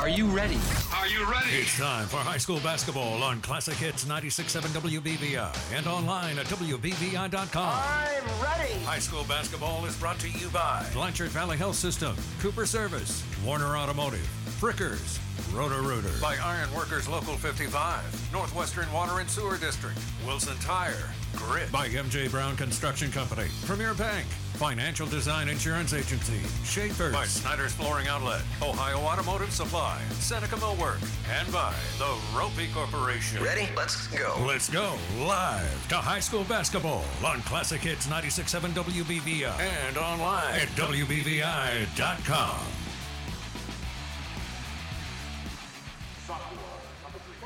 Are you ready? Are you ready? It's time for high school basketball on Classic Hits 96.7 WBVI and online at WBVI.com. I'm ready. High school basketball is brought to you by Blanchard Valley Health System, Cooper Service, Warner Automotive, Frickers, Roto Rooter, by Iron Workers Local 55, Northwestern Water and Sewer District, Wilson Tire, Grit, by MJ Brown Construction Company, Premier Bank, Financial Design Insurance Agency, Schaefer, by Snyder's Flooring Outlet, Ohio Automotive Supply, Seneca Millwork, and by the Roppe Corporation. Ready? Let's go. Let's go live to high school basketball on Classic Hits 96.7 WBVI and online at WBVI.com.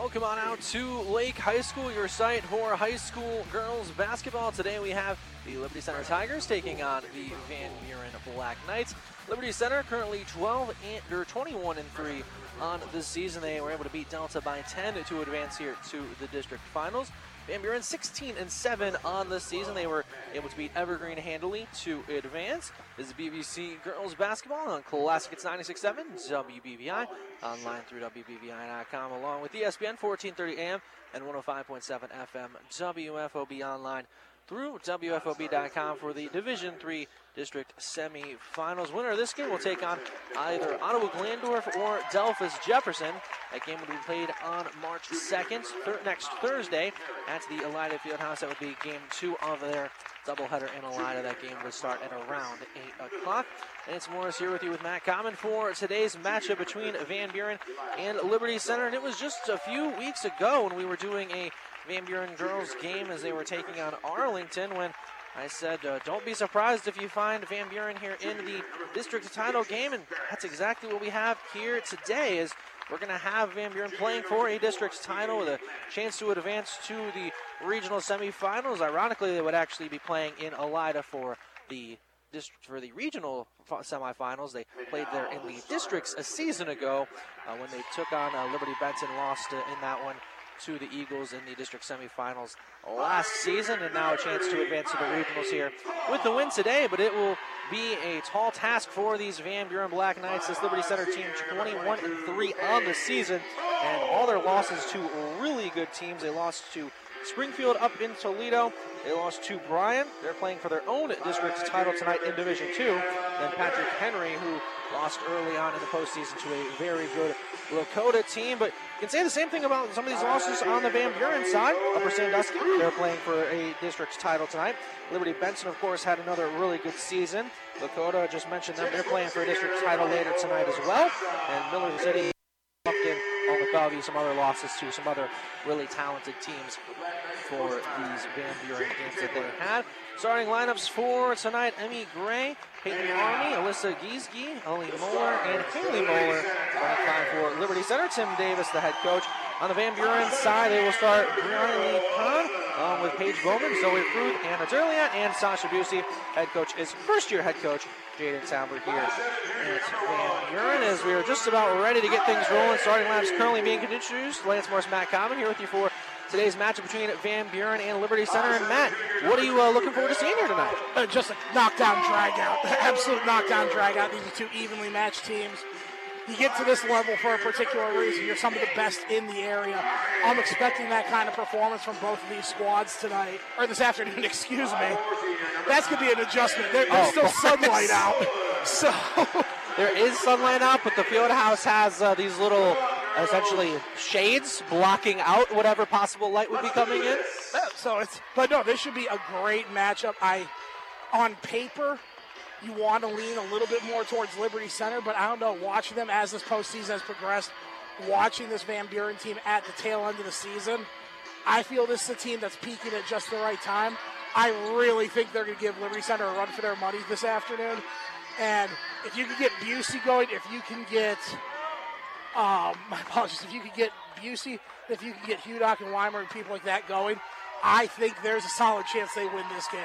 Welcome on out to Lake High School, your site for high school girls basketball. Today we have the Liberty Center Tigers taking on the Van Buren Black Knights. Liberty Center currently 12 and or 21 and 3 on the season. They were able to beat Delta by 10 to advance here to the district finals. Van Buren 16 and 7 on the season. They were able to beat Evergreen handily to advance. This is BBC Girls Basketball on Classic Hits 96.7 WBVI online through WBVI.com along with ESPN 1430 AM and 105.7 FM WFOB online through WFOB.com for the Division Three District Semifinals. Winner of this game will take on either Ottawa Glandorf or Delphos Jefferson. That game will be played on March 2nd, thir- next Thursday, at the Elida Fieldhouse. That would be game two of their doubleheader in Elida. That game would start at around 8 o'clock. And it's Morris here with you with Matt Common for today's matchup between Van Buren and Liberty Center. And it was just a few weeks ago when we were doing a Van Buren girls game as they were taking on Arlington when I said, uh, don't be surprised if you find Van Buren here in the district title game. And that's exactly what we have here today is we're going to have Van Buren playing for a district title with a chance to advance to the regional semifinals. Ironically, they would actually be playing in Elida for the district for the regional semifinals. They played there in the districts a season ago uh, when they took on uh, Liberty Benton, lost uh, in that one to the Eagles in the district semifinals last season, and now a chance to advance to the regionals here with the win today. But it will be a tall task for these Van Buren Black Knights. This Liberty Center team, 21 and 3 on the season, and all their losses to really good teams. They lost to Springfield up in Toledo. They lost to Bryan. They're playing for their own district title tonight in Division Two. Then Patrick Henry, who lost early on in the postseason to a very good Lakota team. But can say the same thing about some of these losses on the Van Buren side. Upper Sandusky, they're playing for a district title tonight. Liberty Benton, of course, had another really good season. Lakota, just mentioned them, they're playing for a district title later tonight as well. And Miller City, Some other losses to some other really talented teams for these Van Buren games that they had. Starting lineups for tonight, Emmy Gray, Peyton Army, Alyssa Giesge, Ellie Moeller, and Haley Moeller. Five for Liberty Center, Tim Davis, the head coach. On the Van Buren side, they will start Brianna Lee Kahn, along with Paige Bowman, Zoe Fruth, Anna Durliat, and Sasha Busey. Head coach is first-year head coach Jaden Sauber here at Van Buren. As we are just about ready to get things rolling, starting lineups currently being introduced. Lance Morris, Matt Common here with you for today's matchup between Van Buren and Liberty Center. And Matt, what are you uh, looking forward to seeing here tonight? Uh, just a knockdown drag out. Absolute knockdown drag out. These are two evenly matched teams. You get to this level for a particular reason. You're some of the best in the area. I'm expecting that kind of performance from both of these squads tonight, or this afternoon, excuse me. That's going to be an adjustment. There- there's Oh, still sunlight out. So, There is sunlight out, but the field house has uh, these little, essentially, shades blocking out whatever possible light would be coming in. so it's, but no, this should be a great matchup. I, on paper, you want to lean a little bit more towards Liberty Center, but I don't know. Watching them as this postseason has progressed, watching this Van Buren team at the tail end of the season, I feel this is a team that's peaking at just the right time. I really think they're going to give Liberty Center a run for their money this afternoon. And if you can get Busey going, if you can get, um, my apologies, if you can get Busey, if you can get Hudock and Weimer and people like that going, I think there's a solid chance they win this game.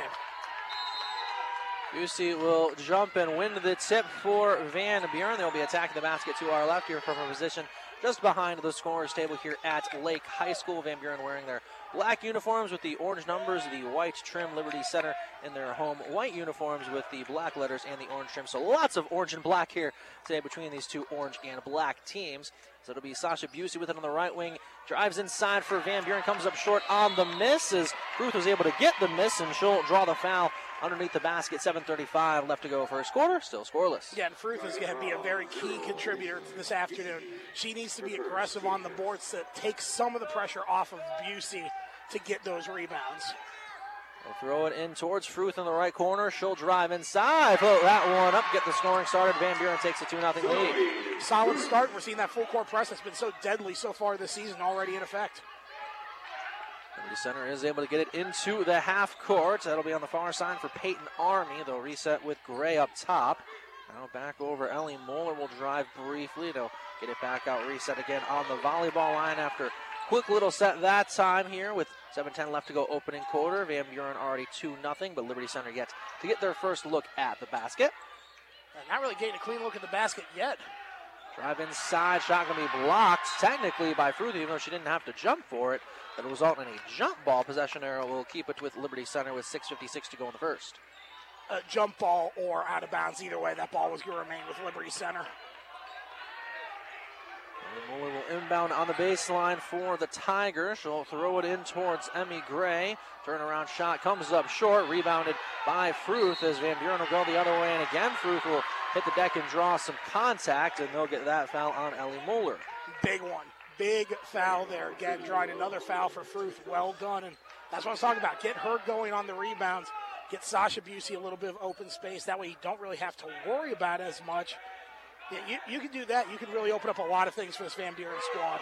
Busey will jump and win the tip for Van Buren. They'll be attacking the basket to our left here from a position just behind the scorer's table here at Lake High School. Van Buren wearing their black uniforms with the orange numbers, the white trim Liberty Center in their home white uniforms with the black letters and the orange trim. So lots of orange and black here today between these two orange and black teams. So it'll be Sasha Busey with it on the right wing. Drives inside for Van Buren, comes up short on the miss as Fruth was able to get the miss and she'll draw the foul underneath the basket. 7:35 left to go first quarter. Still scoreless. Yeah, and Fruth is going to be a very key contributor this afternoon. She needs to be aggressive on the boards to take some of the pressure off of Busey to get those rebounds. They'll throw it in towards Fruth in the right corner. She'll drive inside, float that one up, get the scoring started. Van Buren takes a 2 0 lead. Solid start. We're seeing that full court press that's been so deadly so far this season already in effect. Liberty Center is able to get it into the half court. That'll be on the far side for Peyton Army. They'll reset with Gray up top. Now back over. Ellie Moeller will drive briefly. They'll get it back out, reset again on the volleyball line after quick little set that time here with 7-10 left to go opening quarter. Van Buren already 2 0, but Liberty Center yet to get their first look at the basket. Not really getting a clean look at the basket yet. Drive inside, shot gonna be blocked technically by Fruth, even though she didn't have to jump for it. That'll result in a jump ball. Possession arrow will keep it with Liberty Center with 6.56 to go in the first. A jump ball or out of bounds, either way, that ball was going to remain with Liberty Center. Moeller will inbound on the baseline for the Tigers. She'll throw it in towards Emmy Gray. Turnaround shot comes up short, rebounded by Fruth as Van Buren will go the other way. And again, Fruth will hit the deck and draw some contact, and they'll get that foul on Ellie Moeller. Big one. Big foul there. Again, drawing another foul for Fruth. Well done. And that's what I was talking about. Get her going on the rebounds. Get Sasha Busey a little bit of open space. That way you don't really have to worry about as much. Yeah, you, you can do that. You can really open up a lot of things for this Van Buren squad.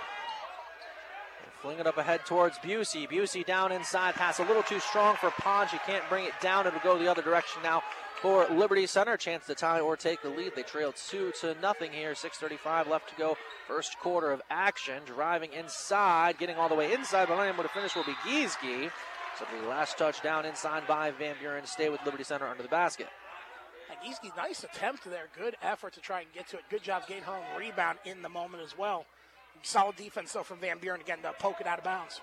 Fling it up ahead towards Busey. Busey down inside. Pass a little too strong for Pond. She can't bring it down. It'll go the other direction now for Liberty Center. Chance to tie or take the lead. They trail two to nothing here. 6:35 left to go. First quarter of action. Driving inside, getting all the way inside, but unable to finish will be Giesge. So the last touchdown inside by Van Buren. Stay with Liberty Center under the basket. And Giesge, nice attempt there. Good effort to try and get to it. Good job getting own rebound in the moment as well. Solid defense though from Van Buren again to poke it out of bounds.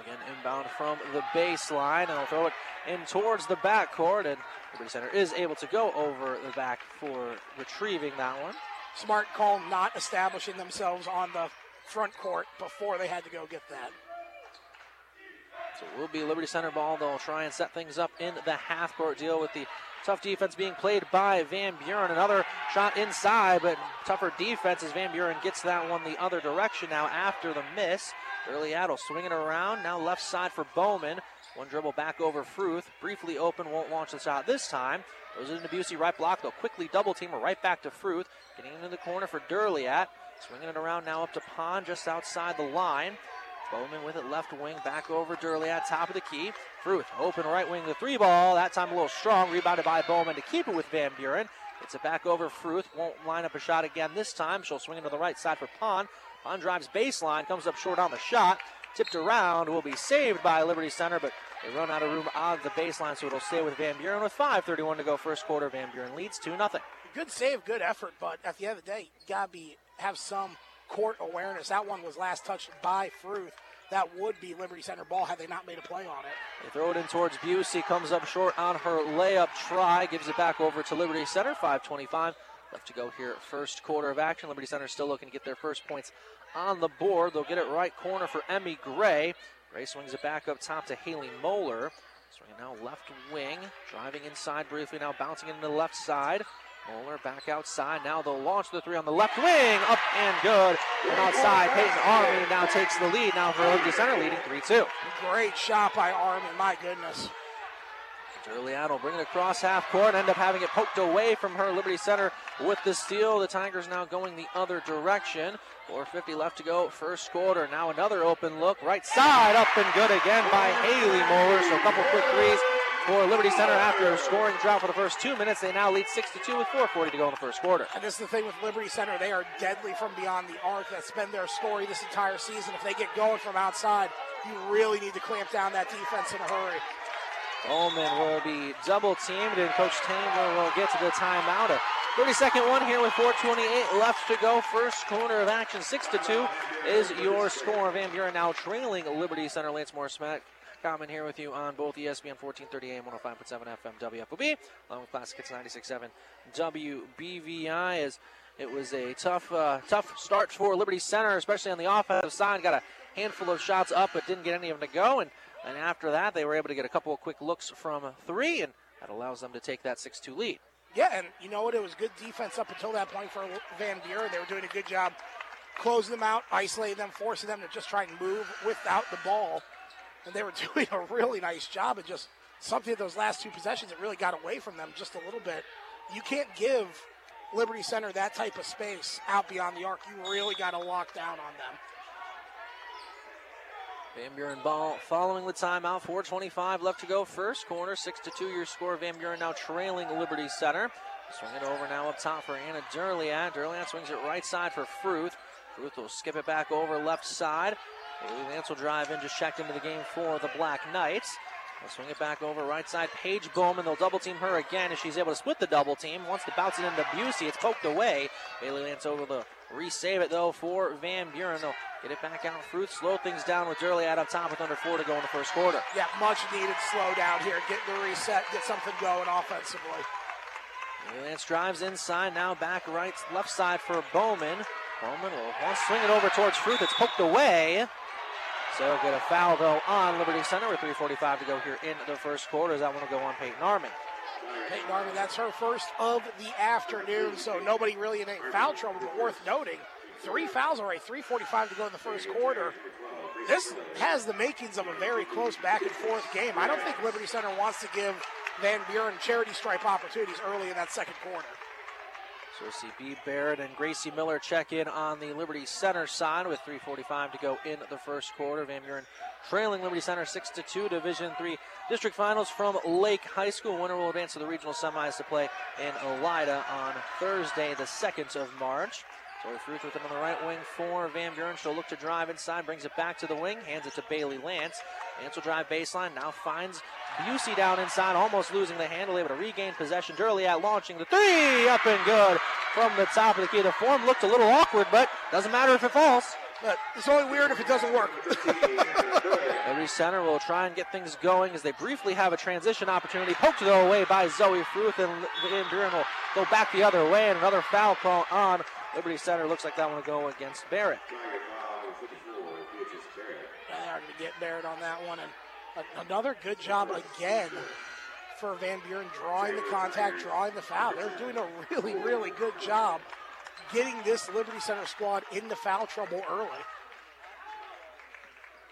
Again, inbound from the baseline, and they'll throw it in towards the backcourt, and Liberty Center is able to go over the back for retrieving that one. Smart call not establishing themselves on the front court before they had to go get that. So it will be Liberty Center ball. They'll try and set things up in the half court deal with the tough defense being played by Van Buren. Another shot inside, but tougher defense as Van Buren gets that one the other direction now after the miss. Adel swinging around. Now left side for Bowman. One dribble back over Fruth. Briefly open, won't launch the shot this time. Goes into Busey, right block. They'll quickly double team her right back to Fruth. Getting into the corner for Durliat. Swinging it around now up to Pond just outside the line. Bowman with it left wing, back over Durley at top of the key. Fruth, open right wing, the three ball. That time a little strong, rebounded by Bowman to keep it with Van Buren. It's it back over Fruth, won't line up a shot again this time. She'll swing it to the right side for Pond. Pond drives baseline, comes up short on the shot. Tipped around, will be saved by Liberty Center, but they run out of room on the baseline, so it'll stay with Van Buren with 5.31 to go first quarter. Van Buren leads 2 0. Good save, good effort, but at the end of the day, you gotta be have some court awareness. That one was last touched by Fruth. That would be Liberty Center ball had they not made a play on it. They throw it in towards Busey, comes up short on her layup try, gives it back over to Liberty Center. 5:25 left to go here. First quarter of action. Liberty Center still looking to get their first points on the board. They'll get it right corner for Emmy Gray. Gray swings it back up top to Haley Moeller. Swinging now left wing, driving inside briefly, now bouncing into the left side. Moeller back outside. Now they'll launch the three on the left wing. Up and good. And outside, Peyton Army now takes the lead. Now for Liberty Center, leading 3 2. Great shot by Army, my goodness. Will bring it across half court, end up having it poked away from her. Liberty Center with the steal. The Tigers now going the other direction. 4.50 left to go, first quarter. Now another open look, right side, up and good again by Haley Moeller. So a couple quick threes for Liberty Center after a scoring drought for the first two minutes. They now lead 62 with 4.40 to go in the first quarter. And this is the thing with Liberty Center. They are deadly from beyond the arc. That's been their story this entire season. If they get going from outside, you really need to clamp down that defense in a hurry. Bowman will be double teamed, and Coach Taylor will get to the timeout. A 32nd one here with 428 left to go. First corner of action, 6 to 2 is your score. Van Buren now trailing Liberty Center. Lance Morris Comment here with you on both ESPN 1430 AM 105.7 FM WFOB, along with Classic Hits 96.7 WBVI. As it was a tough, uh, tough start for Liberty Center, especially on the offensive side. Got a handful of shots up, but didn't get any of them to go. And, and after that, they were able to get a couple of quick looks from three, and that allows them to take that 6 2 lead. Yeah, and you know what? It was good defense up until that point for Van Buren. They were doing a good job closing them out, isolating them, forcing them to just try and move without the ball. And they were doing a really nice job of just something those last two possessions that really got away from them just a little bit. You can't give Liberty Center that type of space out beyond the arc. You really got to lock down on them. Van Buren ball following the timeout. 4.25 left to go. First corner, 6 to 2 your score. Van Buren now trailing Liberty Center. Swing it over now up top for Anna Durliat. Durliat swings it right side for Fruth. Fruth will skip it back over left side. Lance will drive in, just checked into the game for the Black Knights. They'll swing it back over right side. Paige Bowman. They'll double team her again as she's able to split the double team. Wants to bounce it into Busey. It's poked away. Bailey Lance over the resave it though for Van Buren. They'll get it back out. Fruth slow things down with Durley out up top with under four to go in the first quarter. Yeah, much needed slow down here. Get the reset, get something going offensively. Lance drives inside now back right left side for Bowman. Bowman will swing it over towards Fruth. It's poked away. So get a foul though on Liberty Center with 3:45 to go here in the first quarter. As that one will go on Peyton Army. Peyton Army, that's her first of the afternoon, so nobody really in any foul trouble. But worth noting, three fouls already, 3:45 to go in the first quarter. This has the makings of a very close back and forth game. I don't think Liberty Center wants to give Van Buren charity stripe opportunities early in that second quarter. So we'll see B. Barrett and Gracie Miller check in on the Liberty Center side with 3:45 to go in the first quarter. Van Buren trailing Liberty Center 6 to 2. Division Three district finals from Lake High School. Winner will advance to the regional semis to play in Elida on Thursday, the 2nd of March. Tori Fruth with him on the right wing for Van Buren. She'll look to drive inside, brings it back to the wing, hands it to Bailey Lance. Lance will drive baseline, now finds Busey down inside, almost losing the handle, able to regain possession. Durliat launching the three, up and good from the top of the key. The form looked a little awkward, but doesn't matter if it falls. But it's only weird if it doesn't work. Every center will try and get things going as they briefly have a transition opportunity. Poked though away by Zoe Fruth, and Van Buren will go back the other way, and another foul call on Liberty Center. Looks like that one will go against Barrett. They are going to get Barrett on that one, and another good job again for Van Buren drawing the contact, drawing the foul. They're doing a really, really good job getting this Liberty Center squad into foul trouble early.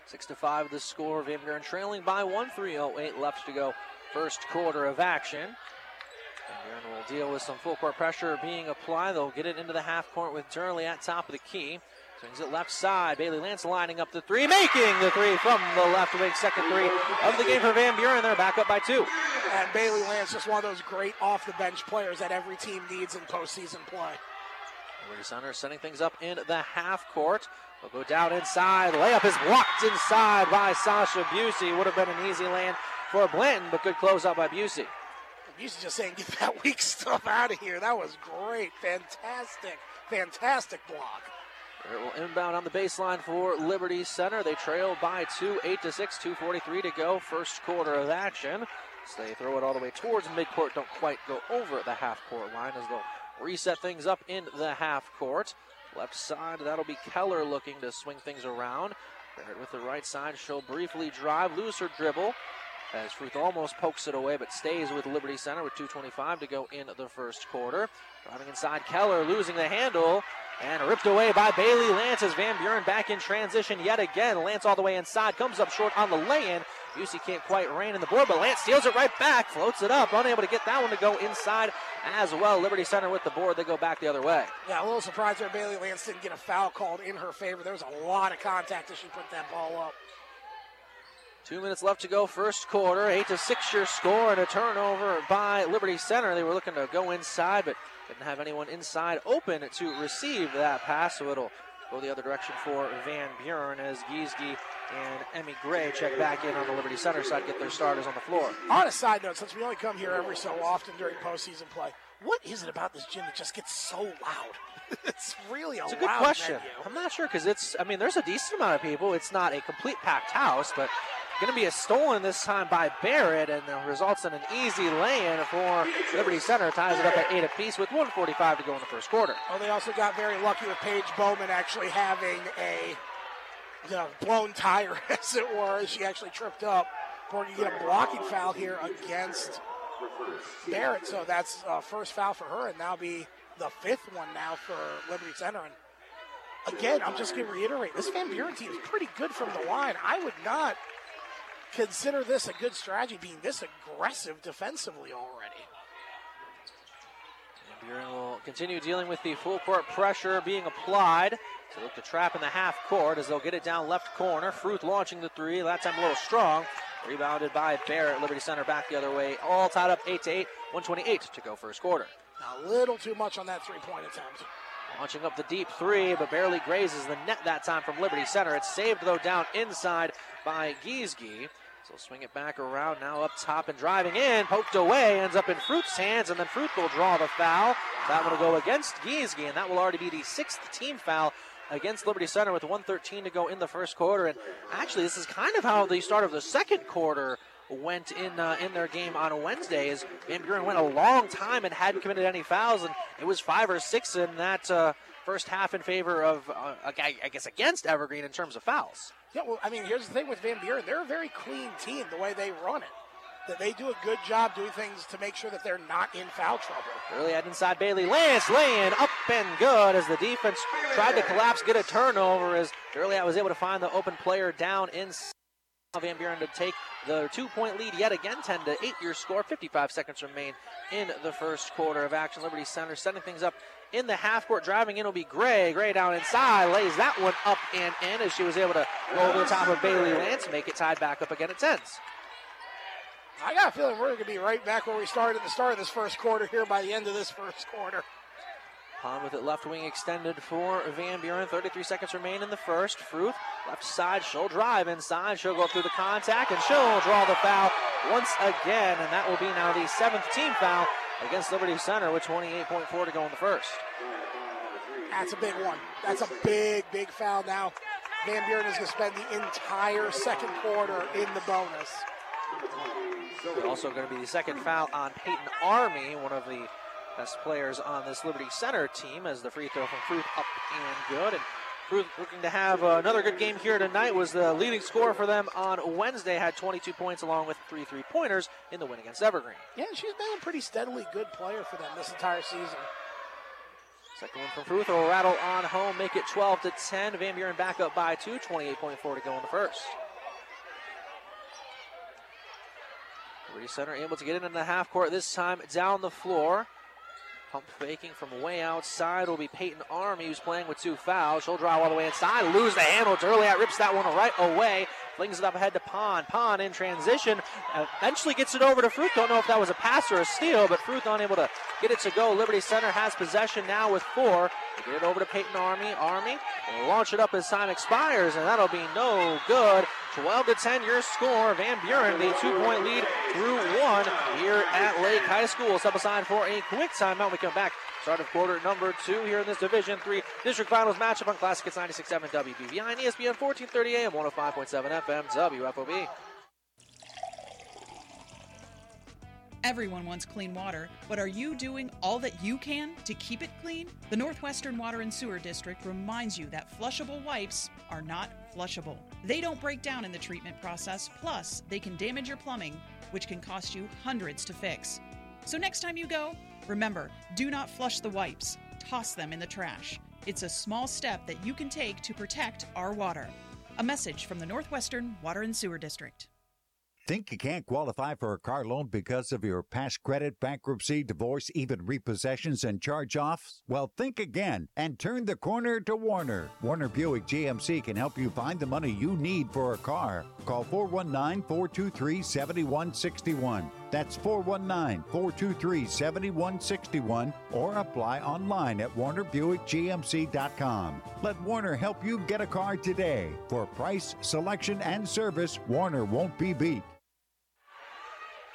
Six to five, the score. Van Buren trailing by one, 3:08 left to go. First quarter of action. Buren will deal with some full court pressure being applied. They'll get it into the half court with Durley at top of the key. Swings it left side. Bailey Lance lining up the three, making the three from the left wing. Second three of the game for Van Buren. They're back up by two. And Bailey Lance, just one of those great off the bench players that every team needs in postseason play. Liberty Center setting things up in the half court. They'll go down inside. Layup is blocked inside by Sasha Busey. Would have been an easy land for Blanton, but good close out by Busey. Busey just saying, get that weak stuff out of here. That was great. Fantastic, fantastic block. It will inbound on the baseline for Liberty Center. They trail by two, eight to six, 2:43 to go. First quarter of action. So they throw it all the way towards midcourt. Don't quite go over the half court line as they'll reset things up in the half court. Left side, that'll be Keller looking to swing things around. Barrett with the right side, she'll briefly drive, lose her dribble. As Fruth almost pokes it away, but stays with Liberty Center with 2.25 to go in the first quarter. Driving inside, Keller losing the handle and ripped away by Bailey Lance as Van Buren back in transition yet again. Lance all the way inside, comes up short on the lay-in. Busey can't quite rein in the board, but Lance steals it right back, floats it up, unable to get that one to go inside as well. Liberty Center with the board, they go back the other way. Yeah, a little surprised there Bailey Lance didn't get a foul called in her favor. There was a lot of contact as she put that ball up. Two minutes left to go, first quarter. Eight to six your score, and a turnover by Liberty Center. They were looking to go inside, but didn't have anyone inside open to receive that pass, so it'll go the other direction for Van Buren as Giesge and Emmy Gray check back in on the Liberty Center side, get their starters on the floor. On a side note, since we only come here every so often during postseason play, what is it about this gym that just gets so loud? it's really a, it's a good question. venue. I'm not sure because it's. I mean, there's a decent amount of people. It's not a complete packed house, but going to be a stolen this time by Barrett, and uh, results in an easy lay-in for Liberty Center. Ties it up at eight apiece with 145 to go in the first quarter. Oh, they also got very lucky with Paige Bowman actually having a you know, blown tire, as it were. She actually tripped up. We're going to get a blocking foul here against Barrett. So that's uh, first foul for her, and now be the fifth one now for Liberty Center. And again, I'm just going to reiterate this Van Buren team is pretty good from the line. I would not consider this a good strategy, being this aggressive defensively already. And Buren will continue dealing with the full court pressure being applied. So look to trap in the half court as they'll get it down left corner. Fruth launching the three, that time a little strong. Rebounded by Barrett. Liberty Center back the other way. All tied up 8 to 8. 128 to go first quarter. A little too much on that three point attempt. Launching up the deep three, but barely grazes the net that time from Liberty Center. It's saved, though, down inside by Giesge. So swing it back around now up top and driving in. Poked away, ends up in Fruth's hands, and then Fruit will draw the foul. That one will go against Giesge, and that will already be the sixth team foul against Liberty Center with 113 to go in the first quarter. And actually, this is kind of how the start of the second quarter went in uh, in their game on Wednesday. As Van Buren went a long time and hadn't committed any fouls, and it was five or six in that uh, first half in favor of, uh, I guess, against Evergreen in terms of fouls. Yeah, well, I mean, here's the thing with Van Buren. They're a very clean team the way they run it. That they do a good job doing things to make sure that they're not in foul trouble. Early inside Bailey Lance laying up and good as the defense tried to collapse, get a turnover as Durliat was able to find the open player down inside. Van Buren to take the two-point lead yet again, 10 to 8 your score. 55 seconds remain in the first quarter of action. Liberty Center setting things up in the half court. Driving in will be Gray. Gray down inside lays that one up and in as she was able to go over the top of Bailey Lance, make it tied back up again at tens. I got a feeling we're going to be right back where we started at the start of this first quarter here by the end of this first quarter. Pond with it left wing extended for Van Buren. 33 seconds remain in the first. Fruth left side. She'll drive inside. She'll go through the contact and she'll draw the foul once again. And that will be now the seventh team foul against Liberty Center with 28.4 to go in the first. That's a big one. That's a big, big foul now. Van Buren is going to spend the entire second quarter in the bonus. Also going to be the second foul on Peyton Army, one of the best players on this Liberty Center team, as the free throw from Fruth up and good. And Fruth looking to have uh, another good game here tonight. Was the leading scorer for them on Wednesday. Had 22 points along with three three pointers in the win against Evergreen. Yeah, she's been a pretty steadily good player for them this entire season. Second one from Fruth will rattle on home, make it 12 to 10. Van Buren back up by two, 28.4 to go in the first. Liberty Center able to get it in the half court this time down the floor. Pump faking from way outside will be Peyton Army, who's playing with two fouls. She'll drive all the way inside, lose the handle. Durliat rips that one right away, flings it up ahead to Pond. Pond in transition, eventually gets it over to Fruth. Don't know if that was a pass or a steal, but Fruth unable to get it to go. Liberty Center has possession now with four. Get it over to Peyton Army. Army launch it up as time expires, and that'll be no good. 12 to 10, your score. Van Buren, the two point lead through one here at Lake High School. Step aside for a quick timeout. We come back. Start of quarter number two here in this Division Three District Finals matchup on Classic Hits 96.7 WBVI and ESPN 1430 AM 105.7 FM WFOB. Everyone wants clean water, but are you doing all that you can to keep it clean? The Northwestern Water and Sewer District reminds you that flushable wipes are not flushable. They don't break down in the treatment process, plus, they can damage your plumbing, which can cost you hundreds to fix. So, next time you go, remember do not flush the wipes, toss them in the trash. It's a small step that you can take to protect our water. A message from the Northwestern Water and Sewer District. Think you can't qualify for a car loan because of your past credit, bankruptcy, divorce, even repossessions and charge offs? Well, think again and turn the corner to Warner. Warner Buick GMC can help you find the money you need for a car. Call 419 423 7161. That's 419 423 7161 or apply online at warnerbuickgmc.com. Let Warner help you get a car today. For price, selection, and service, Warner won't be beat.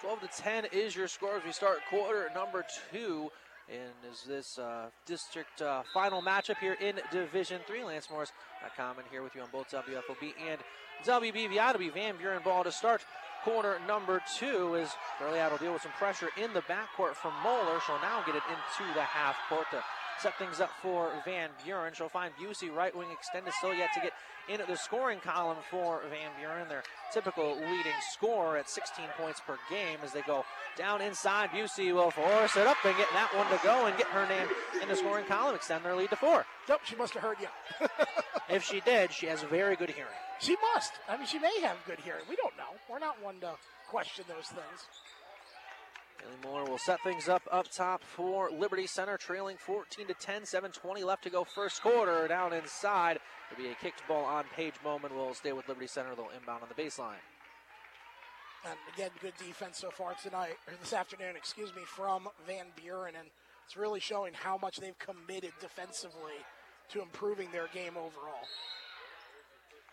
12 to 10 is your score as we start quarter number two. in is this uh, district uh, final matchup here in Division Three. Lance Morris, comment here with you on both WFOB and WBVI. To be Van Buren ball to start corner number two as Burley will deal with some pressure in the backcourt from Moeller. She'll now get it into the half court to set things up for Van Buren. She'll find Busey right wing extended, still yet to get into the scoring column for Van Buren. Their typical leading scorer at 16 points per game as they go down inside. Busey will force it up and get that one to go and get her name in the scoring column, extend their lead to four. Nope, she must have heard you. if she did, she has very good hearing. She must. I mean, she may have good hearing. We don't know. We're not one to question those things. Haley Moore will set things up up top for Liberty Center, trailing 14 to 10, 7:20 left to go first quarter. Down inside, it'll be a kicked ball on Paige Bowman. Will stay with Liberty Center. They'll inbound on the baseline. And again, good defense so far tonight, or this afternoon, excuse me, from Van Buren, and it's really showing how much they've committed defensively to improving their game overall.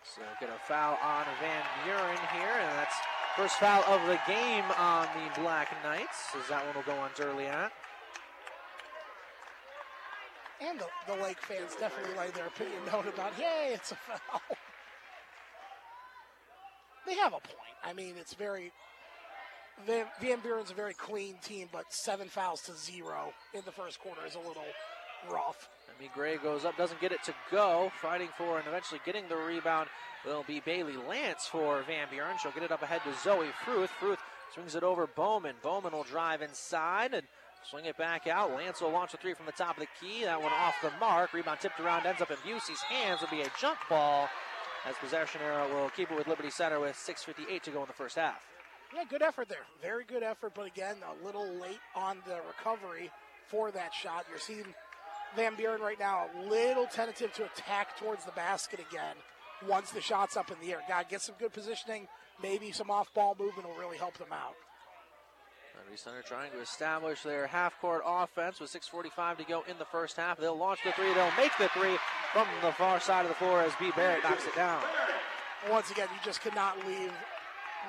So get a foul on Van Buren here, and that's First foul of the game on the Black Knights, as that one will go on Durliat. And the, the Lake fans definitely lay their opinion known about, hey, it's a foul. they have a point. I mean, it's very. Van, Van Buren's a very clean team, but seven fouls to zero in the first quarter is a little rough. I mean, Gray goes up, doesn't get it to go, fighting for and eventually getting the rebound will be Bailey Lance for Van Buren. She'll get it up ahead to Zoe Fruth. Fruth swings it over Bowman. Bowman will drive inside and swing it back out. Lance will launch a three from the top of the key. That one off the mark. Rebound tipped around, ends up in Busey's hands. Will be a jump ball as possession arrow will keep it with Liberty Center with 6.58 to go in the first half. Yeah, good effort there. Very good effort, but again, a little late on the recovery for that shot. You're seeing Van Buren right now a little tentative to attack towards the basket again once the shot's up in the air. God, get some good positioning. Maybe some off ball movement will really help them out. Liberty Center trying to establish their half court offense with 6.45 to go in the first half. They'll launch the three. They'll make the three from the far side of the floor as B. Barrett knocks it down. Once again, you just cannot leave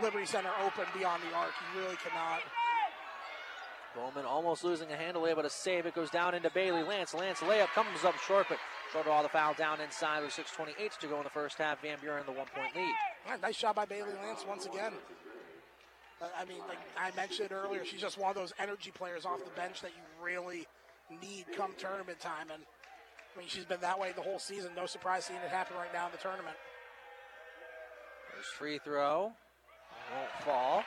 Liberty Center open beyond the arc. You really cannot. Bowman almost losing a handle, able to save it. Goes down into Bailey Lance. Lance layup comes up short, but short of all the foul down inside with 6.28 to go in the first half. Van Buren the one point lead. Nice shot by Bailey Lance once again. Uh, I mean, like I mentioned earlier, she's just one of those energy players off the bench that you really need come tournament time. And I mean, she's been that way the whole season. No surprise seeing it happen right now in the tournament. There's free throw. Won't fall.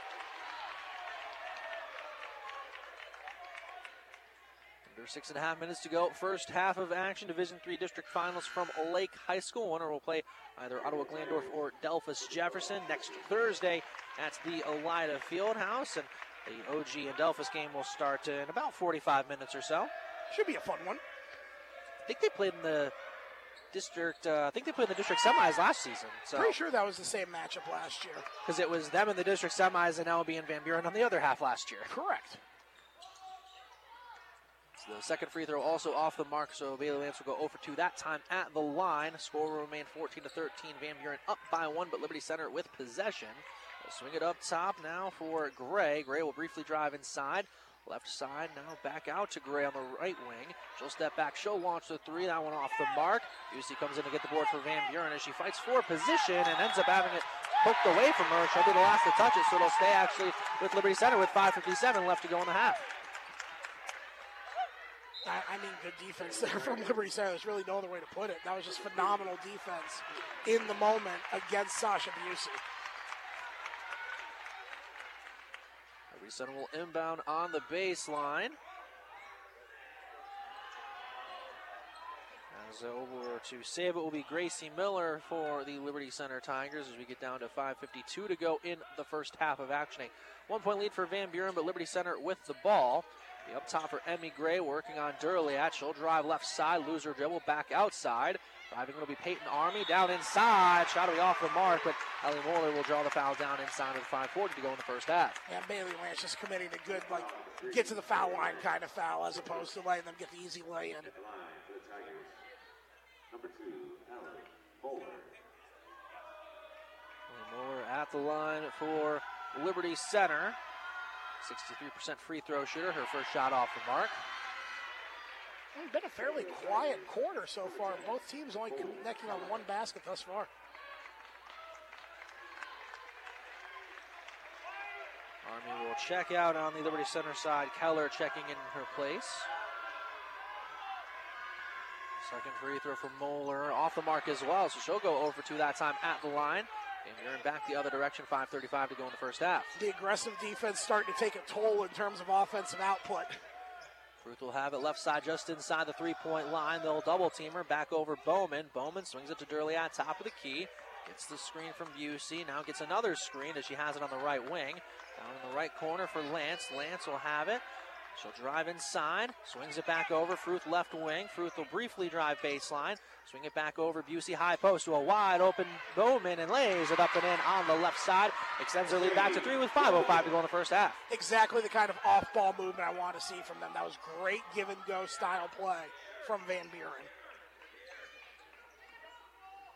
Under six and a half minutes to go. First half of action. Division Three district finals from Lake High School. Winner will play either Ottawa Glandorf or Delphos Jefferson next Thursday at the Elida Fieldhouse. And the OG and Delphos game will start in about 45 minutes or so. Should be a fun one. I think they played in the district. Uh, I think they played in the district semis last season. So pretty sure that was the same matchup last year. Because it was them in the district semis and LB and Van Buren on the other half last year. Correct. The second free throw also off the mark, so Bailey Lance will go over 2 that time at the line. Score will remain 14 to 13. Van Buren up by one, but Liberty Center with possession. They'll swing it up top now for Gray. Gray will briefly drive inside. Left side now back out to Gray on the right wing. She'll step back. She'll launch the three. That one off the mark. Busey comes in to get the board for Van Buren as she fights for position and ends up having it poked away from her. She'll be the last to touch it, so it'll stay actually with Liberty Center with 5.57 left to go in the half. I, I mean, good defense there from Liberty Center. There's really no other way to put it. That was just phenomenal defense in the moment against Sasha Busey. Liberty Center will inbound on the baseline. As over to save it will be Gracie Miller for the Liberty Center Tigers as we get down to 5.52 to go in the first half of action. A one point lead for Van Buren, but Liberty Center with the ball. The up top for Emmy Gray working on Durliat. She'll drive left side, loser dribble, back outside. Driving will be Peyton Army down inside. Shot will be off the mark, but Ellie Moeller will draw the foul down inside of the 540 to go in the first half. Yeah, Bailey Lance just committing a good, like, get to the foul line kind of foul as opposed to letting them get the easy lay in. Number two, Moeller. Moeller at the line for Liberty Center. 63% free throw shooter, her first shot off the mark. It's been a fairly quiet quarter so far. Both teams only connecting on one basket thus far. Army will check out on the Liberty Center side. Keller checking in her place. Second free throw for Moeller. Off the mark as well, so she'll go over to that time at the line. And you're in back the other direction, 5.35 to go in the first half. The aggressive defense starting to take a toll in terms of offensive output. Fruth will have it left side just inside the three point line. They'll double team her back over Bowman. Bowman swings it to Durley at top of the key. Gets the screen from Busey. Now gets another screen as she has it on the right wing. Down in the right corner for Lance. Lance will have it. She'll drive inside, swings it back over. Fruth left wing. Fruth will briefly drive baseline, swing it back over. Busey high post to a wide open Bowman and lays it up and in on the left side. Extends their lead back to three with 5.05 to go in the first half. Exactly the kind of off ball movement I want to see from them. That was great give and go style play from Van Buren.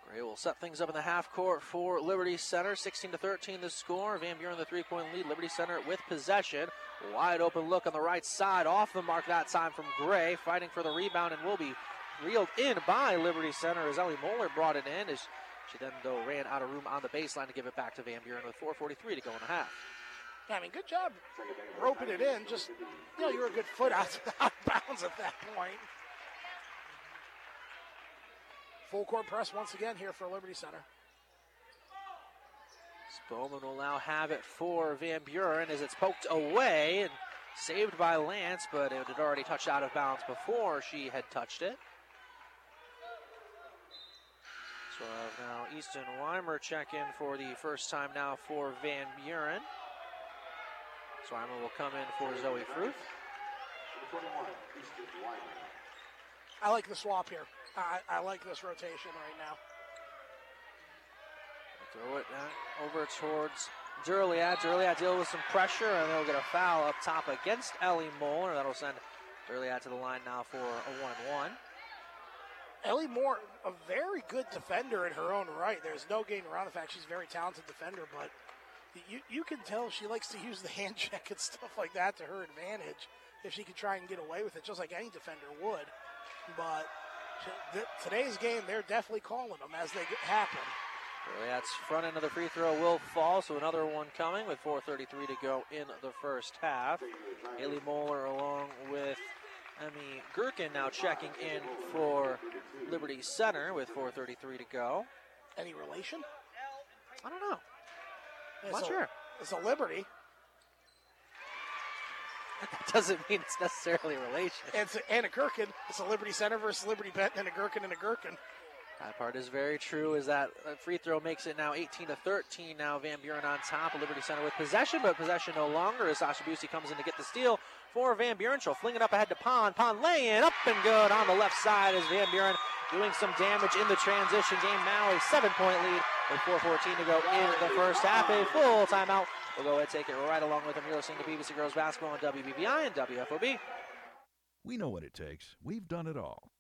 Gray will set things up in the half court for Liberty Center. 16 to 13 the score. Van Buren the three point lead. Liberty Center with possession. Wide open look on the right side. Off the mark that time from Gray. Fighting for the rebound and will be reeled in by Liberty Center as Ellie Moeller brought it in. As she then, though, ran out of room on the baseline to give it back to Van Buren with 4.43 to go in the half. I mean, good job roping it in. Just, you know, you're a good foot out, out of bounds at that point. Full court press once again here for Liberty Center. Bowman will now have it for Van Buren as it's poked away and saved by Lance, but it had already touched out of bounds before she had touched it. So now Easton Weimer check in for the first time now for Van Buren. So Weimer will come in for Zoe Fruth. I like the swap here. I, I like this rotation right now. Throw it uh, over towards Durliat. Durliat deal with some pressure, and they'll get a foul up top against Ellie Moeller. That'll send Durliat to the line now for a one and one. Ellie Moore, a very good defender in her own right. There's no getting around the fact she's a very talented defender, but you, you can tell she likes to use the hand check and stuff like that to her advantage if she could try and get away with it, just like any defender would. But today's game, they're definitely calling them as they happen. That's front end of the free throw will fall, so another one coming with 4.33 to go in the first half. Haley Moeller along with Emmy Gherkin now checking in for Liberty Center with 4.33 to go. Any relation? I don't know. It's not a, sure. It's a Liberty. That doesn't mean it's necessarily a relation. And it's a, and a Gherkin. It's a Liberty Center versus Liberty Benton and a Gherkin and a Gherkin. That part is very true. Is that uh, free throw makes it now 18 to 13. Now Van Buren on top of Liberty Center with possession, but possession no longer as Sasha Busey comes in to get the steal for Van Buren. She'll fling it up ahead to Pond. Pond laying up and good on the left side as Van Buren doing some damage in the transition game. Now a seven-point lead with 4:14 to go in the first half. A full timeout. We'll go ahead and take it right along with them. You're listening to BBC Girls Basketball on WBVI and WFOB. We know what it takes. We've done it all.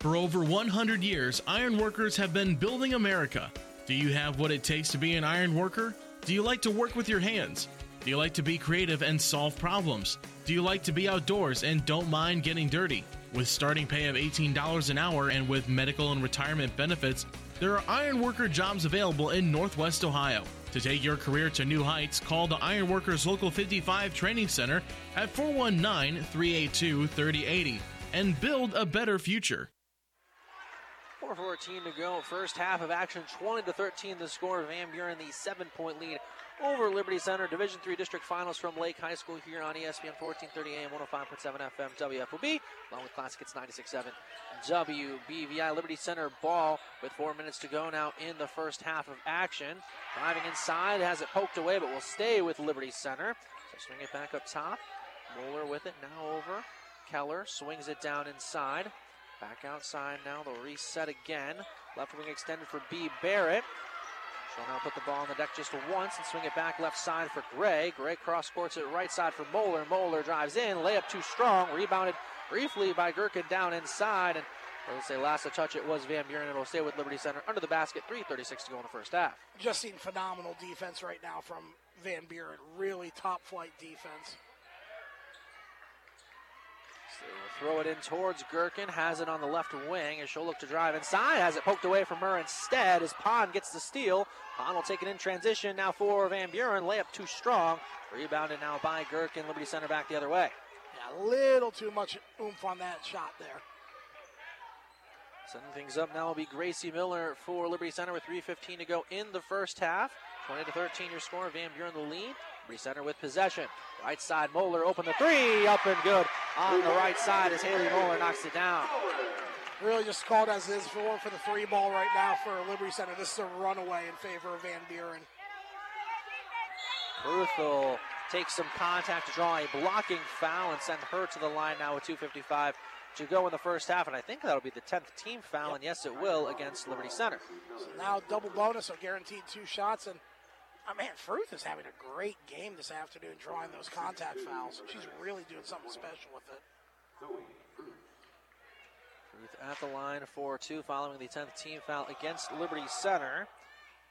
For over 100 years, ironworkers have been building America. Do you have what it takes to be an iron worker? Do you like to work with your hands? Do you like to be creative and solve problems? Do you like to be outdoors and don't mind getting dirty? With starting pay of $18 an hour and with medical and retirement benefits, there are ironworker jobs available in Northwest Ohio. To take your career to new heights, call the Ironworkers Local 55 Training Center at 419 382 3080 and build a better future. 4.14 to go. First half of action, 20 to 13 the score. Van Buren, the seven point lead over Liberty Center. Division Three District Finals from Lake High School here on ESPN 1430 AM, 105.7 FM, WFOB, along with Classic Hits 96.7 WBVI. Liberty Center ball with four minutes to go now in the first half of action. Driving inside, has it poked away, but will stay with Liberty Center. So swing it back up top. Moeller with it now over. Keller swings it down inside. Back outside now. They'll reset again. Left wing extended for B. Barrett. She'll now put the ball on the deck just once and swing it back left side for Gray. Gray cross courts it right side for Moeller. Moeller drives in. Layup too strong. Rebounded briefly by Gherkin down inside. And let's say last to touch it was Van Buren. It'll stay with Liberty Center under the basket. 3.36 to go in the first half. Just seen phenomenal defense right now from Van Buren. Really top flight defense. So will throw it in towards Gherkin. Has it on the left wing as she'll look to drive inside. Has it poked away from her instead as Pond gets the steal. Pond will take it in transition now for Van Buren. Layup too strong. Rebounded now by Gherkin. Liberty Center back the other way. Yeah, a little too much oomph on that shot there. Setting things up now will be Gracie Miller for Liberty Center with 3.15 to go in the first half. 20 to 13 your score. Van Buren the lead. Liberty Center with possession. Right side, Moeller open the three. Up and good on the right side as Haley Moeller knocks it down. Really just called as is for for the three ball right now for Liberty Center. This is a runaway in favor of Van Buren. Fruth will take some contact to draw a blocking foul and send her to the line now with 2.55 to go in the first half. And I think that'll be the 10th team foul, and yes, it will against Liberty Center. So now double bonus, so guaranteed two shots. And oh man, Fruth is having a great game this afternoon, drawing those contact fouls. She's really doing something special with it. Fruth at the line for two, following the 10th team foul against Liberty Center.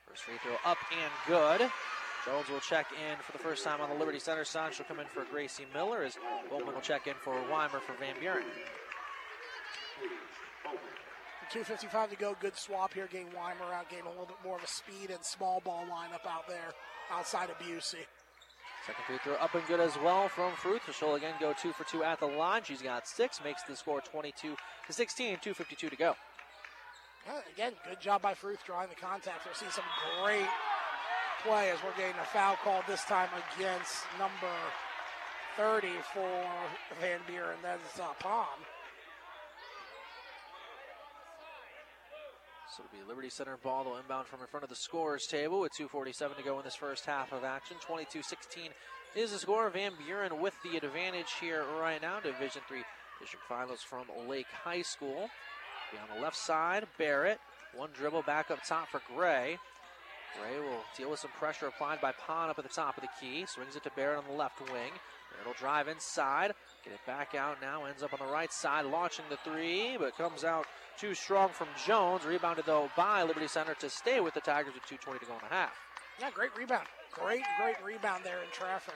First free throw up and good. Jones will check in for the first time on the Liberty Center side. She'll come in for Gracie Miller as Bowman will check in for Weimer for Van Buren. 2.55 to go. Good swap here. Getting Weimer out. Getting a little bit more of a speed and small ball lineup out there outside of Busey. Second free throw up and good as well from Fruth. She'll again go two for two at the line. She's got six, makes the score 22 to 16, 2.52 to go. Yeah, again, good job by Fruth drawing the contact. We're seeing some great play as we're getting a foul called this time against number 30 for Van Buren. That's uh, Palm. So it'll be Liberty Center ball, though inbound from in front of the scorers table with 2.47 to go in this first half of action. 22 16 is the score. Van Buren with the advantage here right now. Division 3 District Finals from Lake High School. Be on the left side, Barrett. One dribble back up top for Gray. Gray will deal with some pressure applied by Pond up at the top of the key. Swings it to Barrett on the left wing. Barrett will drive inside. Get it back out now. Ends up on the right side, launching the three, but comes out too strong from Jones. Rebounded though by Liberty Center to stay with the Tigers with 2.20 to go in the half. Yeah, great rebound. Great, great rebound there in traffic.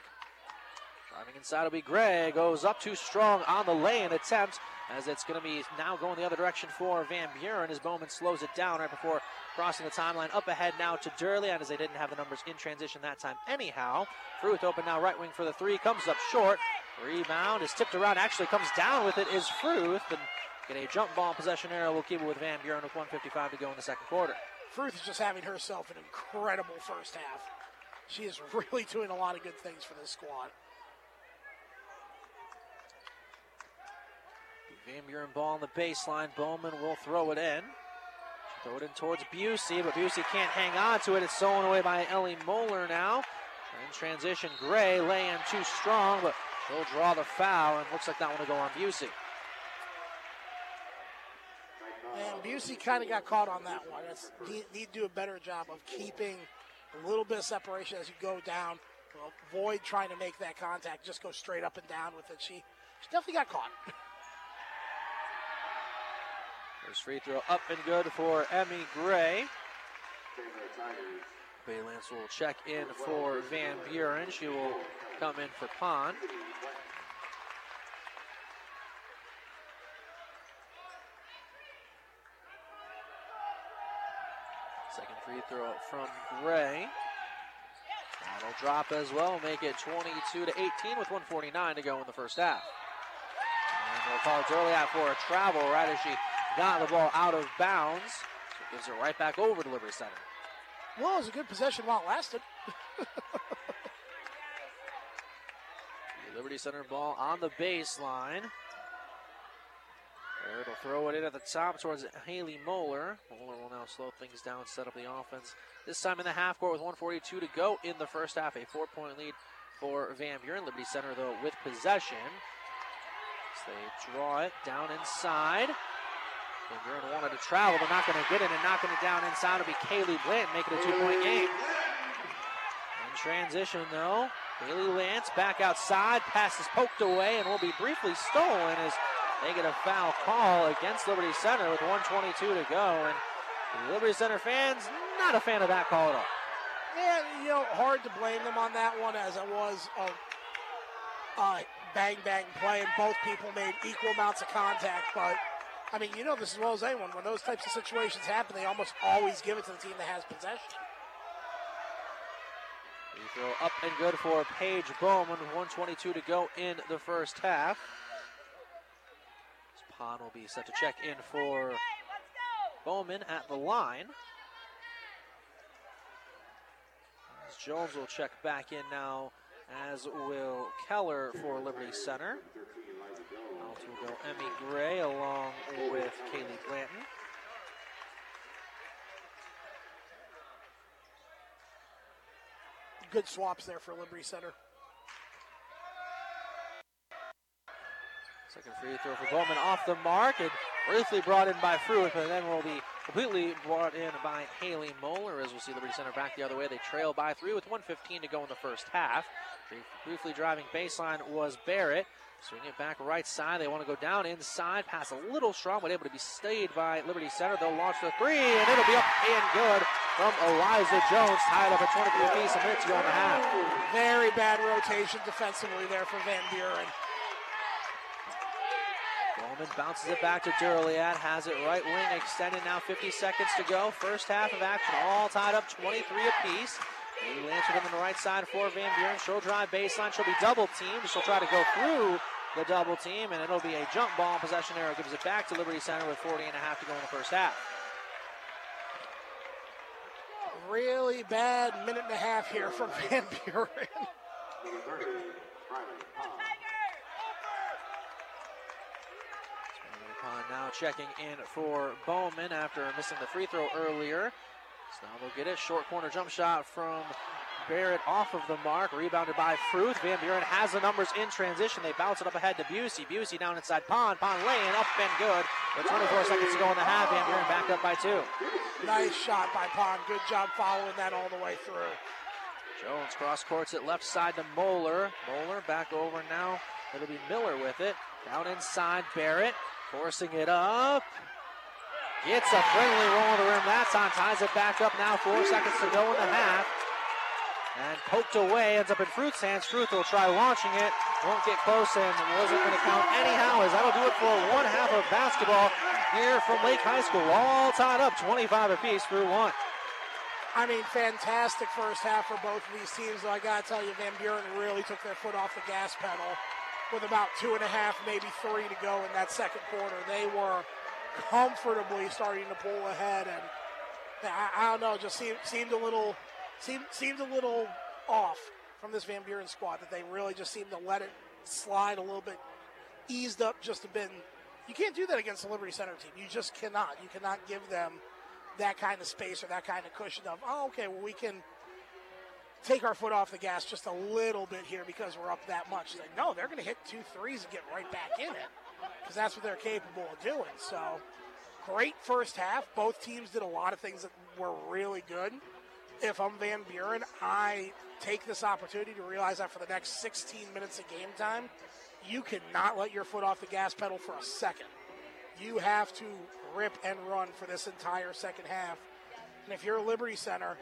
Driving inside will be Gray. Goes up too strong on the lane attempt as it's going to be now going the other direction for Van Buren as Bowman slows it down right before crossing the timeline. Up ahead now to Durliat, and as they didn't have the numbers in transition that time anyhow. Fruth open now right wing for the three. Comes up short. Rebound is tipped around. Actually comes down with it is Fruth. And get a jump ball possession arrow. We'll keep it with Van Buren with 155 to go in the second quarter. Fruth is just having herself an incredible first half. She is really doing a lot of good things for this squad. Van Buren ball on the baseline. Bowman will throw it in. Throw it in towards Busey, but Busey can't hang on to it. It's stolen away by Ellie Moeller now. In transition, Gray laying too strong, but she'll draw the foul, and looks like that one will go on Busey. Busey kind of got caught on that one. It's, need, need to do a better job of keeping a little bit of separation as you go down. Avoid trying to make that contact. Just go straight up and down with it. She, she definitely got caught. First free throw up and good for Emmy Gray. Bailey Lance will check in for Van Buren. She will come in for Pond. Second free throw from Gray. That'll drop as well, make it 22 to 18 with 149 to go in the first half. And they'll call Durliat out for a travel right as she got the ball out of bounds. So gives it right back over to Liberty Center. Well, it was a good possession while it lasted. Liberty Center ball on the baseline. Barrett will throw it in at the top towards Haley Moeller. Moeller will now slow things down, set up the offense. This time in the half court with 142 to go in the first half. A four point lead for Van Buren. Liberty Center, though, with possession. So they draw it down inside. Van Buren wanted to travel, but not going to get it, and knocking it down inside will be Kaylee Blanton, making a two-point game. In transition, though, Kaylee Lance back outside, pass is poked away, and will be briefly stolen as they get a foul call against Liberty Center with 122 to go, and Liberty Center fans not a fan of that call at all. Yeah, you know, hard to blame them on that one as it was a, a bang bang play, and both people made equal amounts of contact. But I mean, you know this as well as anyone. When those types of situations happen, they almost always give it to the team that has possession. Free throw up and good for Paige Bowman with 122 to go in the first half. This will be set to check in for Bowman at the line. As Jones will check back in now, as will Keller for Liberty Center. Out will go Emmy Gray along with Kaylee Blanton. Good swaps there for Liberty Center. Second free throw for Bowman off the mark and briefly brought in by Fruth, but then will be completely brought in by Haley Moeller as we'll see Liberty Center back the other way. They trail by three with 115 to go in the first half. Briefly driving baseline was Barrett. Swing it back right side. They want to go down inside. Pass a little strong, but able to be stayed by Liberty Center. They'll launch the three, and it'll be up and good from Eliza Jones. Tied up at 23 apiece, a minute to go the half. Very bad rotation defensively there for Van Buren. Bowman bounces it back to Durliat. Has it right wing extended now. 50 seconds to go. First half of action, all tied up 23 apiece. Lee Lancer on the right side for Van Buren. She'll drive baseline. She'll be double teamed. She'll try to go through the double team, and it'll be a jump ball. Possession arrow gives it back to Liberty Center with 40 and a half to go in the first half. Really bad minute and a half here from Van Buren. Uh, now checking in for Bowman after missing the free throw earlier. So now they'll get it. Short corner jump shot from Barrett off of the mark. Rebounded by Fruth. Van Buren has the numbers in transition. They bounce it up ahead to Busey. Busey down inside Pond. Pond laying up and good. With 24 seconds to go in the half, Van Buren back up by two. Nice shot by Pond. Good job following that all the way through. Jones cross courts it left side to Moeller. Moeller back over now. It'll be Miller with it. Down inside Barrett. Forcing it up. Gets a friendly roll to rim that time. Ties it back up now. Four seconds to go in the half. And poked away. Ends up in Fruth's hands. Fruth will try launching it. Won't get close and wasn't going to count anyhow as that'll do it for one half of basketball here from Lake High School. All tied up 25 apiece through one. I mean, fantastic first half for both of these teams. Though I got to tell you, Van Buren really took their foot off the gas pedal with about two and a half, maybe three to go in that second quarter. They were comfortably starting to pull ahead, and I, I don't know, just seemed, seemed a little seemed seemed a little off from this Van Buren squad that they really just seemed to let it slide a little bit, eased up just a bit. You can't do that against the Liberty Center team. You just cannot. You cannot give them that kind of space or that kind of cushion of, oh, okay, well, we can take our foot off the gas just a little bit here because we're up that much. Like, no, they're going to hit two threes and get right back in it because that's what they're capable of doing. So, great first half. Both teams did a lot of things that were really good. If I'm Van Buren, I take this opportunity to realize that for the next 16 minutes of game time, you cannot let your foot off the gas pedal for a second. You have to rip and run for this entire second half. And if you're a Liberty Center,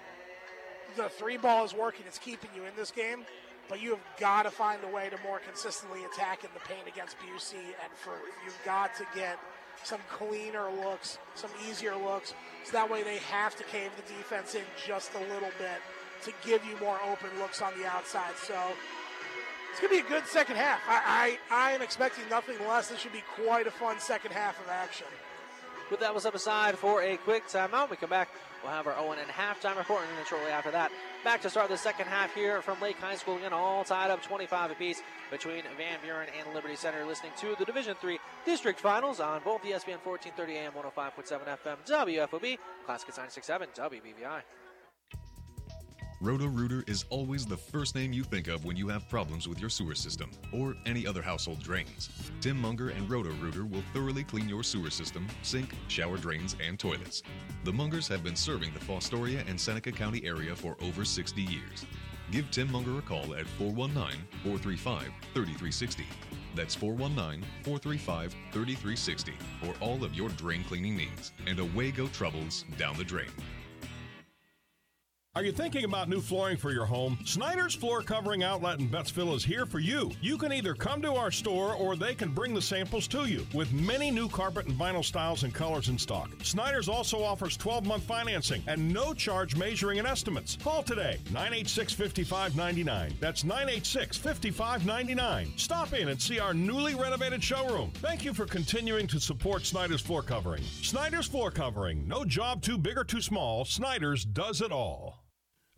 the three ball is working. It's keeping you in this game, but you have got to find a way to more consistently attack in the paint against Busey and for You've got to get some cleaner looks, some easier looks, so that way they have to cave the defense in just a little bit to give you more open looks on the outside. So it's going to be a good second half. I, I, I am expecting nothing less. This should be quite a fun second half of action. Put that one up aside for a quick timeout. We come back. We'll have our Owen and halftime report, and then shortly after that, back to start the second half here from Lake High School. Again, all tied up 25 apiece between Van Buren and Liberty Center. Listening to the Division Three District Finals on both ESPN 1430 AM 105.7 FM WFOB, Classic 967 WBVI. Roto-Rooter is always the first name you think of when you have problems with your sewer system or any other household drains. Tim Munger and Roto-Rooter will thoroughly clean your sewer system, sink, shower drains, and toilets. The Mungers have been serving the Fostoria and Seneca County area for over 60 years. Give Tim Munger a call at 419 435 3360. That's 419 435 3360 for all of your drain cleaning needs. And away go troubles down the drain. Are you thinking about new flooring for your home? Snyder's Floor Covering Outlet in Bettsville is here for you. You can either come to our store or they can bring the samples to you with many new carpet and vinyl styles and colors in stock. Snyder's also offers 12 month financing and no charge measuring and estimates. Call today 986 5599. That's 986 5599. Stop in and see our newly renovated showroom. Thank you for continuing to support Snyder's Floor Covering. Snyder's Floor Covering. No job too big or too small. Snyder's does it all.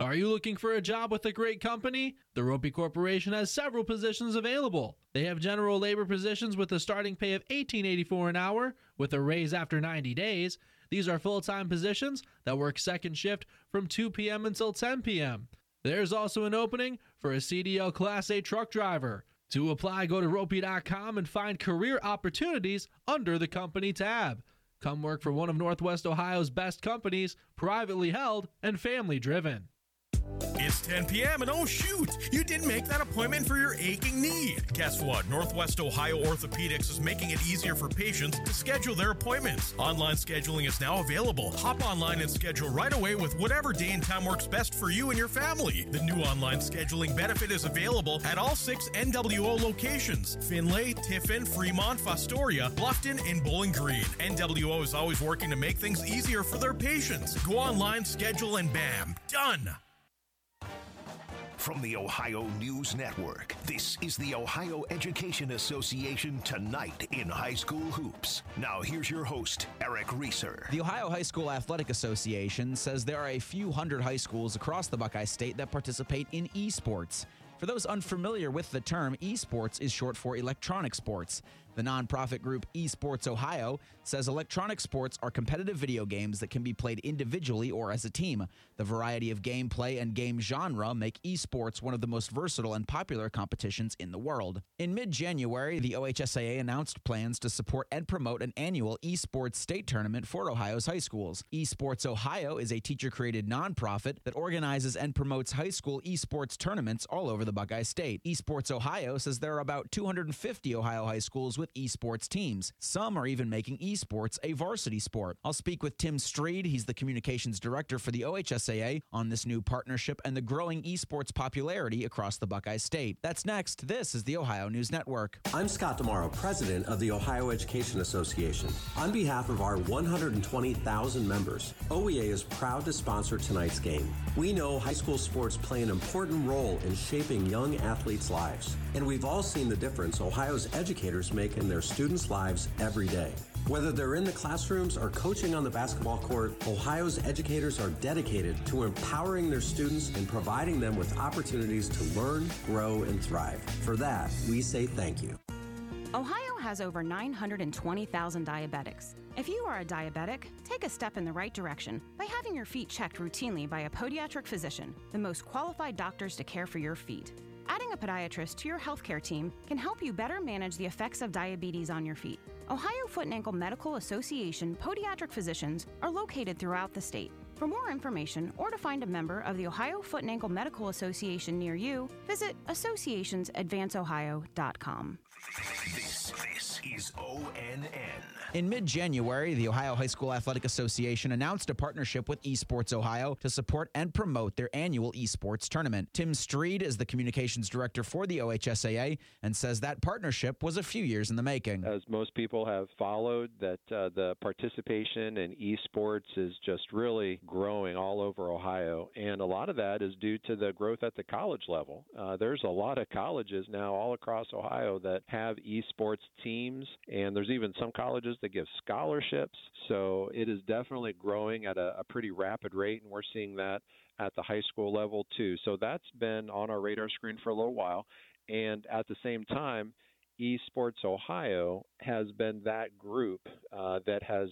Are you looking for a job with a great company? The Roppe Corporation has several positions available. They have general labor positions with a starting pay of $18.84 an hour with a raise after 90 days. These are full-time positions that work second shift from 2 p.m. until 10 p.m. There's also an opening for a CDL Class A truck driver. To apply, go to roppe.com and find career opportunities under the company tab. Come work for one of Northwest Ohio's best companies, privately held and family driven. It's 10 p.m. and oh shoot, you didn't make that appointment for your aching knee. Guess what? Northwest Ohio Orthopedics is making it easier for patients to schedule their appointments. Online scheduling is now available. Hop online and schedule right away with whatever day and time works best for you and your family. The new online scheduling benefit is available at all six NWO locations Findlay, Tiffin, Fremont, Fostoria, Bluffton, and Bowling Green. NWO is always working to make things easier for their patients. Go online, schedule, and bam, done. From the Ohio News Network, this is the Ohio Education Association Tonight in High School Hoops. Now, here's your host, Eric Reeser. The Ohio High School Athletic Association says there are a few hundred high schools across the Buckeye State that participate in esports. For those unfamiliar with the term, esports is short for electronic sports. The nonprofit group Esports Ohio says electronic sports are competitive video games that can be played individually or as a team. The variety of gameplay and game genre make esports one of the most versatile and popular competitions in the world. In mid January, the OHSAA announced plans to support and promote an annual esports state tournament for Ohio's high schools. Esports Ohio is a teacher created nonprofit that organizes and promotes high school esports tournaments all over the Buckeye State. Esports Ohio says there are about 250 Ohio high schools with esports teams. Some are even making esports a varsity sport. I'll speak with Tim Stried. He's the communications director for the OHSAA on this new partnership and the growing esports popularity across the Buckeye State. That's next. This is the Ohio News Network. I'm Scott DiMauro, president of the Ohio Education Association. On behalf of our 120,000 members, OEA is proud to sponsor tonight's game. We know high school sports play an important role in shaping young athletes' lives, and we've all seen the difference Ohio's educators make in their students' lives every day. Whether they're in the classrooms or coaching on the basketball court, Ohio's educators are dedicated to empowering their students and providing them with opportunities to learn, grow, and thrive. For that, we say thank you. Ohio has over 920,000 diabetics. If you are a diabetic, take a step in the right direction by having your feet checked routinely by a podiatric physician, the most qualified doctors to care for your feet. Adding a podiatrist to your healthcare team can help you better manage the effects of diabetes on your feet. Ohio Foot and Ankle Medical Association podiatric physicians are located throughout the state. For more information or to find a member of the Ohio Foot and Ankle Medical Association near you, visit associationsadvanceohio.com. This, this is ONN. In mid January, the Ohio High School Athletic Association announced a partnership with Esports Ohio to support and promote their annual esports tournament. Tim Stried is the communications director for the OHSAA and says that partnership was a few years in the making. As most people have followed, that uh, the participation in esports is just really growing all over Ohio, and a lot of that is due to the growth at the college level. Uh, there's a lot of colleges now all across Ohio that have esports teams, and there's even some colleges that give scholarships. So it is definitely growing at a, a pretty rapid rate, and we're seeing that at the high school level too. So that's been on our radar screen for a little while. And at the same time, Esports Ohio has been that group uh, that has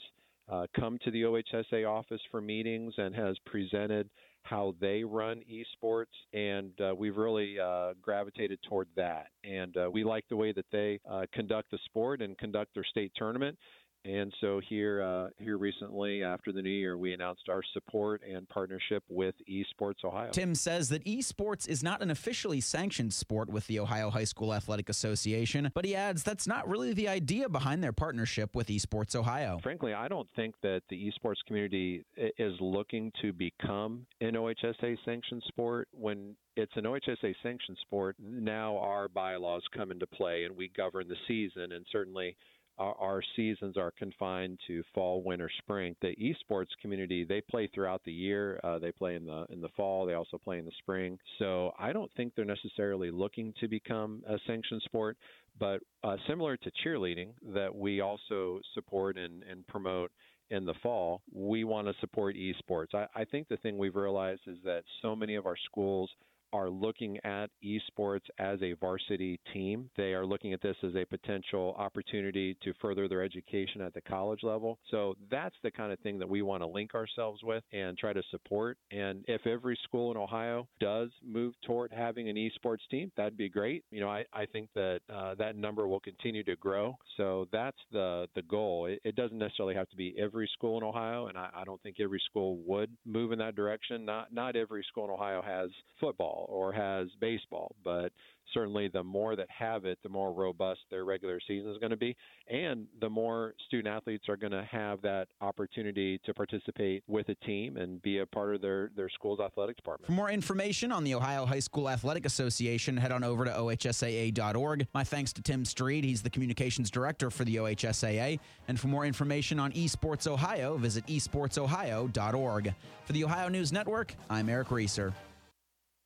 uh, come to the OHSA office for meetings and has presented how they run esports, and uh, we've really uh, gravitated toward that. And uh, we like the way that they uh, conduct the sport and conduct their state tournament. And so here, uh, here recently, after the new year, we announced our support and partnership with Esports Ohio. Tim says that esports is not an officially sanctioned sport with the Ohio High School Athletic Association, but he adds that's not really the idea behind their partnership with Esports Ohio. Frankly, I don't think that the esports community is looking to become an OHSA sanctioned sport. When it's an OHSA sanctioned sport, now our bylaws come into play and we govern the season, and certainly our, our seasons are confined to fall, winter, spring. The esports community they play throughout the year. Uh, they play in the in the fall. They also play in the spring. So I don't think they're necessarily looking to become a sanctioned sport. But uh, similar to cheerleading, that we also support and, and promote in the fall, we want to support esports. I, I think the thing we've realized is that so many of our schools are looking at esports as a varsity team. They are looking at this as a potential opportunity to further their education at the college level. So that's the kind of thing that we want to link ourselves with and try to support. And if every school in Ohio does move toward having an esports team, that'd be great. You know, I, I think that uh, that number will continue to grow. So that's the the goal. It, it doesn't necessarily have to be every school in Ohio, and I, I don't think every school would move in that direction. Not not every school in Ohio has football or has baseball, but certainly the more that have it, the more robust their regular season is going to be, and the more student athletes are going to have that opportunity to participate with a team and be a part of their, their school's athletic department. For more information on the Ohio High School Athletic Association, head on over to ohsaa.org. My thanks to Tim Stried. He's the communications director for the OHSAA. And for more information on Esports Ohio, visit esportsohio.org. For the Ohio News Network, I'm Eric Reeser.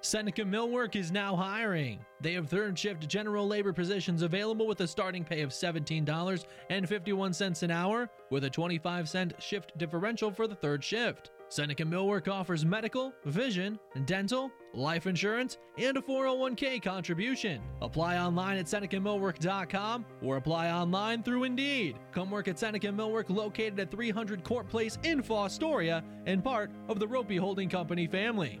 Seneca Millwork is now hiring. They have third shift general labor positions available with a starting pay of $17.51 an hour, with a 25 cent shift differential for the third shift. Seneca Millwork offers medical, vision, dental, life insurance, and a 401k contribution. Apply online at SenecaMillwork.com or apply online through Indeed. Come work at Seneca Millwork located at 300 Court Place in Fostoria and part of the Roppe Holding Company family.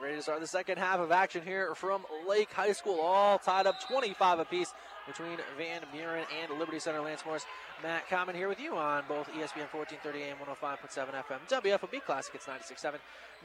Ready to start the second half of action here from Lake High School, all tied up 25 apiece between Van Buren and Liberty Center. Lance Morris, Matt Common here with you on both ESPN 1430 AM 105.7 FM, WFOB Classic, it's 96.7.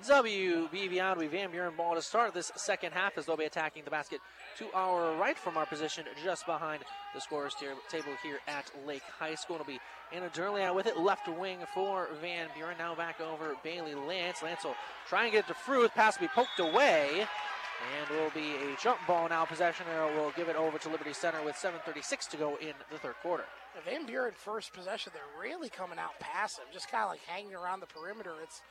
WB Beyond, we Van Buren ball to start this second half as they'll be attacking the basket to our right from our position just behind the scorers table here at Lake High School. It'll be Anna Durliat out with it, left wing for Van Buren. Now back over Bailey Lance. Lance will try and get it to Fruth. Pass will be poked away. And will be a jump ball now. Possession will give it over to Liberty Center with 7.36 to go in the third quarter. Van Buren first possession, they're really coming out passive, just kind of like hanging around the perimeter. It's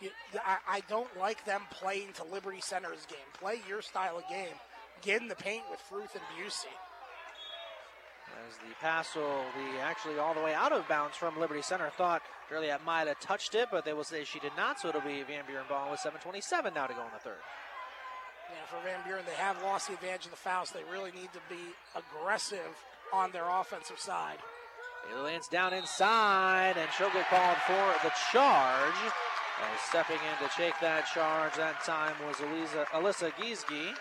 you, I, I don't like them playing to Liberty Center's game. Play your style of game. Get in the paint with Fruth and Busey. As the pass will be actually all the way out of bounds from Liberty Center. Thought Juliet might have touched it, but they will say she did not, so it'll be Van Buren ball with 7.27 now to go in the third. Yeah, for Van Buren, they have lost the advantage of the fouls. They really need to be aggressive on their offensive side. Bailey Lance down inside, and she'll get called for the charge. And stepping in to take that charge that time was Elisa, Alyssa Giesge.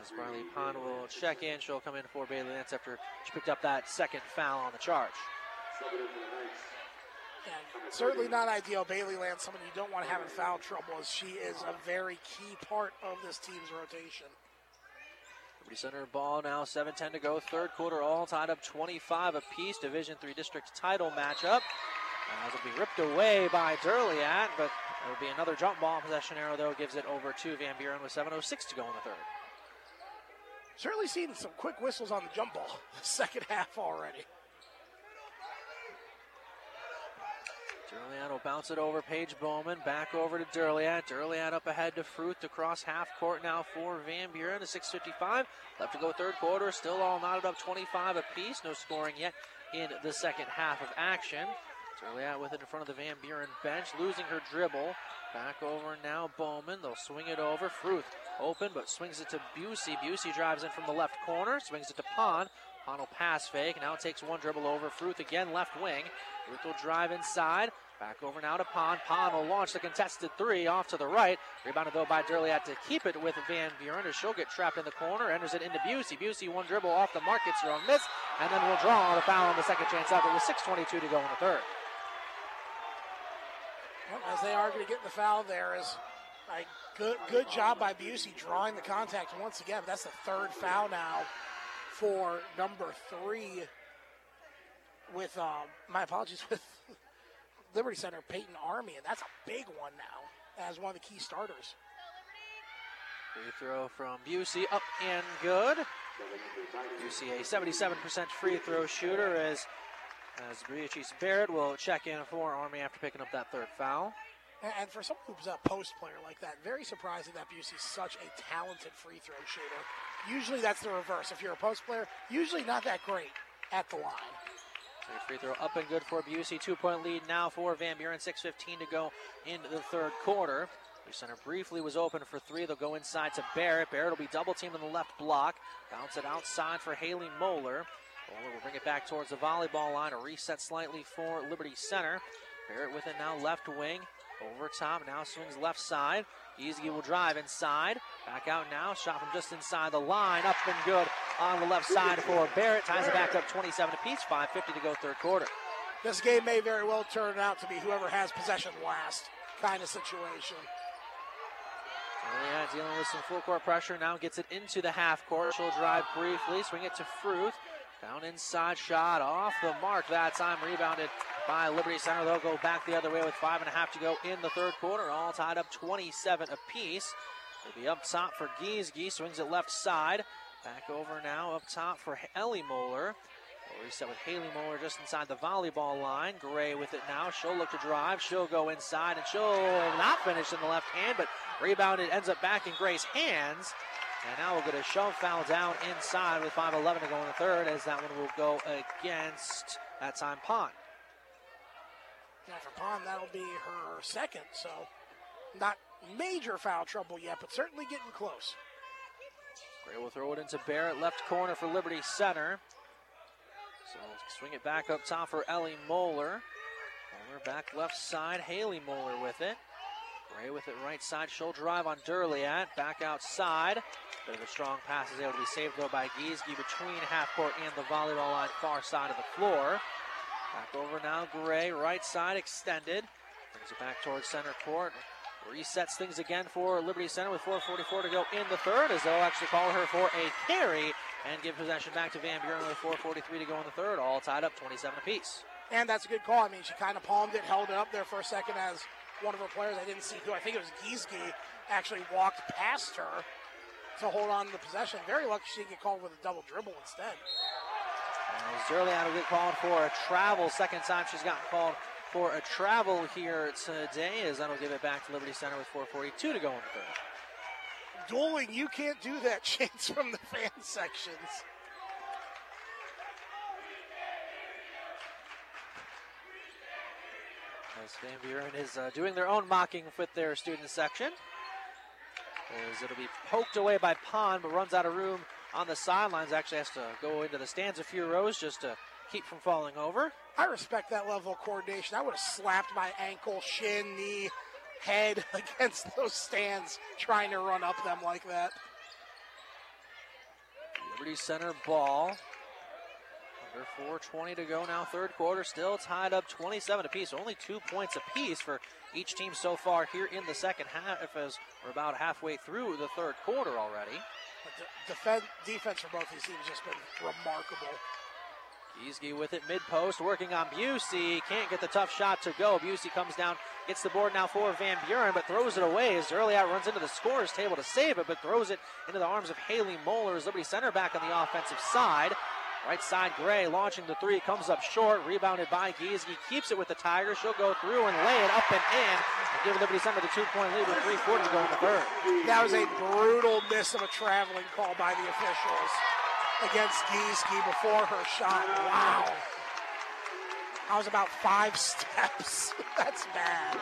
As Marley Pond will check in, she'll come in for Bailey Lance after she picked up that second foul on the charge. Certainly not ideal. Bailey Lance, someone you don't want to have in foul trouble, as she is a very key part of this team's rotation. Liberty Center ball now, 7-10 to go. Third quarter, all tied up 25 apiece. Division three district title matchup. As it'll be ripped away by Durliat, but it'll be another jump ball. Possession arrow, though, gives it over to Van Buren with 7.06 to go in the third. Certainly seen some quick whistles on the jump ball. Second half already. Durliat will bounce it over Paige Bowman. Back over to Durliat. Durliat up ahead to Fruth across half court now for Van Buren. A 6.55 left to go third quarter. Still all knotted up 25 apiece. No scoring yet in the second half of action. Durliat with it in front of the Van Buren bench. Losing her dribble. Back over now Bowman. They'll swing it over. Fruth open but swings it to Busey. Busey drives in from the left corner. Swings it to Pond. Pond will pass fake. Now takes one dribble over. Fruth again left wing. Fruth will drive inside. Back over now to Pond. Pond will launch the contested three off to the right. Rebounded though by Durliat to keep it with Van Buren as she'll get trapped in the corner. Enters it into Busey. Busey one dribble off the mark, gets own miss, and then we'll draw the foul on the second chance out. It was 6.22 to go in the third. As they are going to get the foul there is a good good job by Busey drawing the contact once again. That's the third foul now for number three with um, my apologies with Liberty Center Peyton Army, and that's a big one now as one of the key starters. Free throw from Busey up and good. Busey a 77% free throw shooter as as Beatrice Barrett will check in for Army after picking up that third foul. And, and for someone who's a post player like that, very surprising that Busey's such a talented free throw shooter. Usually that's the reverse. If you're a post player, usually not that great at the line. Free throw up and good for Busey. Two point lead now for Van Buren. 6.15 to go in the third quarter. The center briefly was open for three. They'll go inside to Barrett. Barrett will be double teamed on the left block. Bounce it outside for Haley Moeller. Moeller will bring it back towards the volleyball line. A reset slightly for Liberty Center. Barrett with it now left wing. Over top, now swings left side. Giesge will drive inside. Back out now. Shot from just inside the line. Up and good on the left side for Barrett. Ties it back up 27 apiece. 5.50 to go third quarter. This game may very well turn out to be whoever has possession last kind of situation. Yeah, dealing with some full court pressure. Now gets it into the half court. She'll drive briefly. Swing it to Fruth. Down inside shot off the mark that time. Rebounded by Liberty Center. They'll go back the other way with five and a half to go in the third quarter. All tied up 27 apiece. Will be up top for Giesge. Swings it left side. Back over now up top for Ellie Moeller. Reset with Haley Moeller just inside the volleyball line. Gray with it now. She'll look to drive. She'll go inside and she'll not finish in the left hand, but rebounded ends up back in Gray's hands. And now we'll get a shove foul down inside with 5.11 to go in the third as that one will go against, that time, Pond. Yeah, for Pond, that'll be her second, so not major foul trouble yet, but certainly getting close. Gray will throw it into Barrett, left corner for Liberty Center. So swing it back up top for Ellie Moeller. Moeller back left side, Haley Moeller with it. Gray with it right side. She'll drive on Durliat. Back outside. Bit of a strong pass is able to be saved though by Giesge between half court and the volleyball line far side of the floor. Back over now, Gray, right side extended. Brings it back towards center court. Resets things again for Liberty Center with 4.44 to go in the third as they'll actually call her for a carry and give possession back to Van Buren with 4.43 to go in the third. All tied up 27 apiece. And that's a good call. I mean, she kind of palmed it, held it up there for a second as one of her players, I didn't see who, I think it was Giesge, actually walked past her to hold on to the possession. Very lucky she didn't get called with a double dribble instead. Durliat will get called for a travel. Second time she's gotten called for a travel here today as that'll give it back to Liberty Center with 4.42 to go in the third. Dueling, you can't do that, Chance, from the fan sections. As Van Buren is uh, doing their own mocking with their student section. As it'll be poked away by Pond, but runs out of room on the sidelines. Actually has to go into the stands a few rows just to keep from falling over. I respect that level of coordination. I would have slapped my ankle, shin, knee, head against those stands trying to run up them like that. Liberty Center ball. Under 4.20 to go now, third quarter. Still tied up 27 apiece. Only two points apiece for each team so far here in the second half, as we're about halfway through the third quarter already. But defend, defense for both these teams has just been remarkable. Giesge with it mid post, working on Busey. Can't get the tough shot to go. Busey comes down, gets the board now for Van Buren, but throws it away as early out runs into the scorer's table to save it, but throws it into the arms of Haley Moeller as Liberty center back on the offensive side. Right side, Gray launching the three, comes up short, rebounded by Giesge, keeps it with the Tigers. She'll go through and lay it up and in, and give Liberty Center the two-point lead with 3:40 to go in the third. That was a brutal miss of a traveling call by the officials against Giesge before her shot. Wow. I was about five steps. That's bad.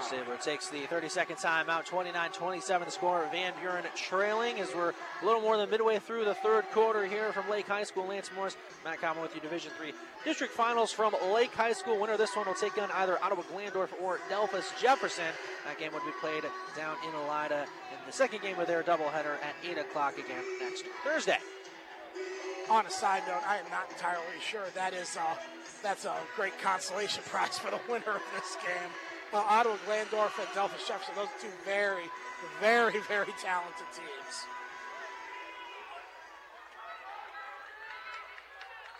Saber takes the 30 second timeout, 29 27. The score, Van Buren trailing as we're a little more than midway through the third quarter here from Lake High School. Lance Morris, Matt Common with you, Division Three District Finals from Lake High School. Winner this one will take on either Ottawa Glandorf or Delphos Jefferson. That game would be played down in Elida in the second game of their doubleheader at 8 o'clock again next Thursday. On a side note, I am not entirely sure that is uh, that's a great consolation prize for the winner of this game. Uh, Ottawa Glandorf and Delphos Jefferson, those two very, very, very talented teams.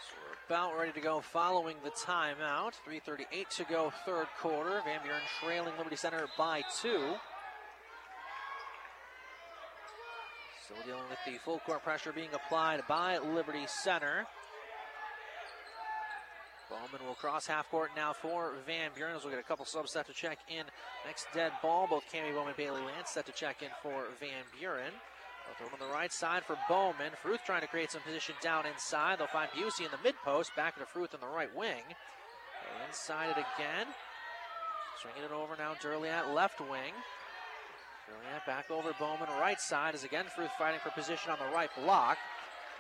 So we're about ready to go following the timeout. 3.38 to go, third quarter. Van Buren trailing Liberty Center by two. Still dealing with the full court pressure being applied by Liberty Center. Bowman will cross half court now for Van Buren. We'll get a couple subs set to check in. Next dead ball, both Cami Bowman and Bailey Lance set to check in for Van Buren. Throw on the right side for Bowman. Fruth trying to create some position down inside. They'll find Busey in the mid post. Back to Fruth in the right wing. inside it again. Swinging it over now. Durliat left wing. Back over Bowman right side is again Fruth fighting for position on the right block.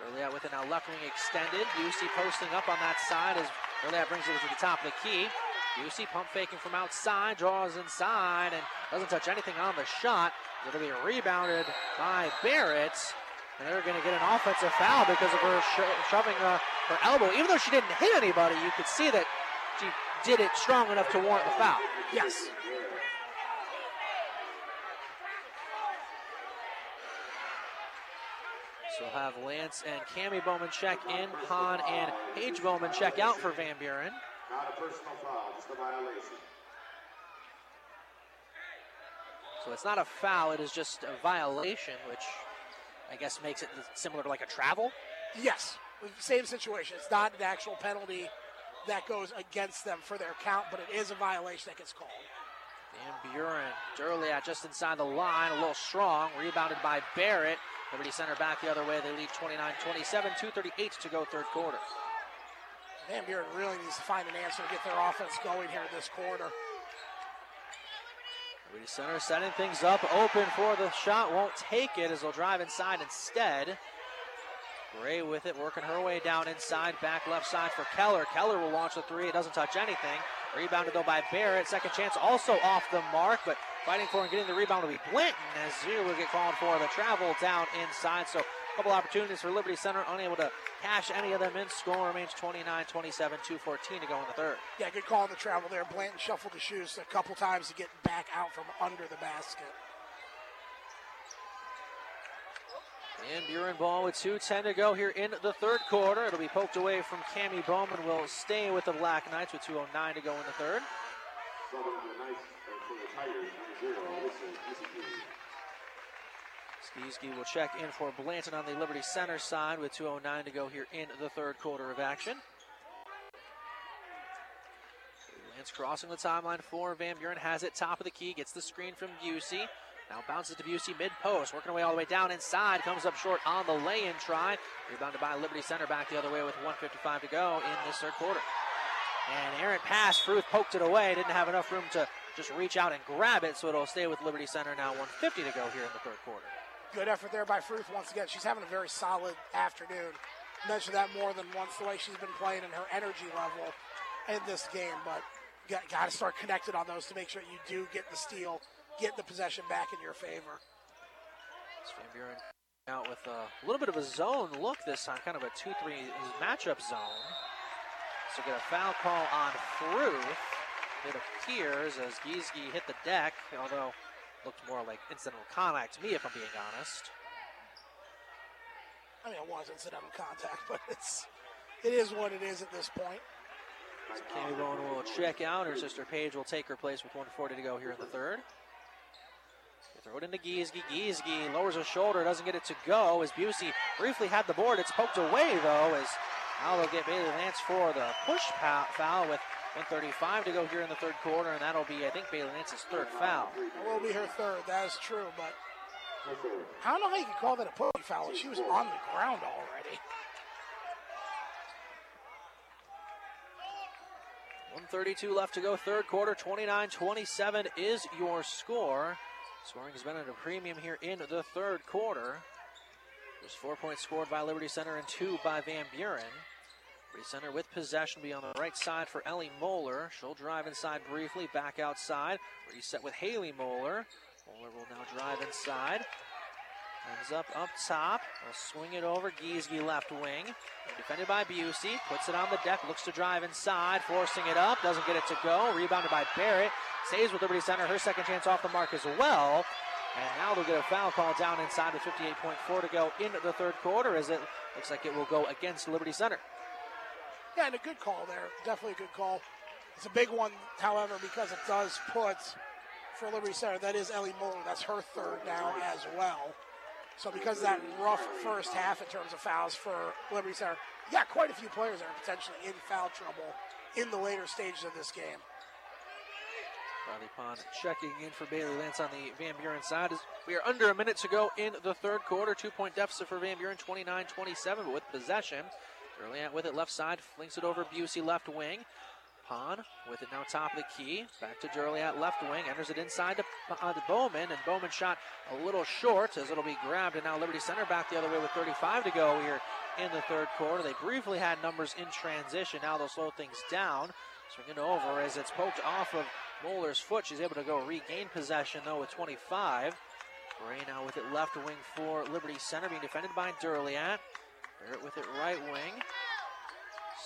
Durliat with it now left wing extended. Busey posting up on that side as Durliat brings it to the top of the key. Busey pump faking from outside, draws inside, and doesn't touch anything on the shot. It'll be rebounded by Barrett. And they're going to get an offensive foul because of her sho- shoving uh, her elbow. Even though she didn't hit anybody, you could see that she did it strong enough to warrant the foul. Yes. We'll have Lance and Cami Bowman check in, Hahn and Paige Bowman check out for Van Buren. Not a personal foul, just a violation. So it's not a foul, it is just a violation, which I guess makes it similar to like a travel. Yes, same situation. It's not an actual penalty that goes against them for their count, but it is a violation that gets called. Van Buren, Durliat just inside the line, a little strong, rebounded by Barrett. Liberty Center back the other way. They lead 29-27, 2.38 to go third quarter. Van Buren really needs to find an answer to get their offense going here in this quarter. Liberty Center setting things up, open for the shot, won't take it as they'll drive inside instead. Gray with it, working her way down inside, back left side for Keller. Keller will launch the three, it doesn't touch anything. Rebounded though by Barrett. Second chance also off the mark, but fighting for and getting the rebound will be Blanton as Zero will get called for the travel down inside. So a couple opportunities for Liberty Center, unable to cash any of them in. Score remains 29-27, 2.14 to go in the third. Yeah, good call on the travel there. Blanton shuffled the shoes a couple times to get back out from under the basket. And Buren ball with 2.10 to go here in the third quarter. It'll be poked away from Cami Bowman. Will stay with the Black Knights with 2.09 to go in the third. Skiski will check in for Blanton on the Liberty Center side with 2.09 to go here in the third quarter of action. Lance crossing the timeline for Van Buren, has it top of the key, gets the screen from Busey. Now bounces to Busey mid post, working away all the way down inside. Comes up short on the lay in try. Rebounded by Liberty Center back the other way with 155 to go in this third quarter. And errant pass, Fruth poked it away. Didn't have enough room to just reach out and grab it, so it'll stay with Liberty Center now 150 to go here in the third quarter. Good effort there by Fruth once again. She's having a very solid afternoon. Mentioned that more than once, the way she's been playing and her energy level in this game. But got, got to start connected on those to make sure you do get the steal, get the possession back in your favor. Van Buren Out with a little bit of a zone look this time, kind of a 2 3 matchup zone. So get a foul call on Fruth. It appears as Giesge hit the deck, although looked more like incidental contact to me, if I'm being honest. I mean, it was incidental contact, but it's it is what it is at this point. So Cami Bowman will check out. Her sister Paige will take her place with 140 to go here in the third. They throw it into Giesge. Giesge lowers her shoulder, doesn't get it to go as Busey briefly had the board. It's poked away though as now they'll get Bailey Lance for the push foul with 135 to go here in the third quarter, and that'll be, I think, Bailey Lance's third foul. It will be her third. That is true, but I don't know how you can call that a push foul. She was on the ground already. 132 left to go, third quarter, 29-27 is your score. Scoring has been at a premium here in the third quarter. There's four points scored by Liberty Center and two by Van Buren. Liberty Center with possession be on the right side for Ellie Moeller. She'll drive inside briefly, back outside. Reset with Haley Moeller. Moeller will now drive inside. Up up top. Will swing it over. Giesge left wing. Defended by Busey. Puts it on the deck. Looks to drive inside. Forcing it up. Doesn't get it to go. Rebounded by Barrett. Stays with Liberty Center. Her second chance off the mark as well. And now they'll get a foul call down inside with 58.4 to go in the third quarter as it looks like it will go against Liberty Center. Yeah, and a good call there. Definitely a good call. It's a big one, however, because it does put for Liberty Center. That is Ellie Moeller. That's her third now as well. So because of that rough first half in terms of fouls for Liberty Center, yeah, quite a few players are potentially in foul trouble in the later stages of this game. Riley Pond checking in for Bailey Lance on the Van Buren side. We are under a minute to go in the third quarter. Two point deficit for Van Buren, 29 27, but with possession. Durliat with it left side, flings it over Busey left wing. With it now top of the key. Back to Durliat left wing. Enters it inside to, uh, to Bowman, and Bowman shot a little short as it'll be grabbed. And now Liberty Center back the other way with 35 to go here in the third quarter. They briefly had numbers in transition. Now they'll slow things down. Swing it over as it's poked off of Moeller's foot. She's able to go regain possession though with 25. Bray now with it left wing for Liberty Center, being defended by Durliat. Barrett with it right wing.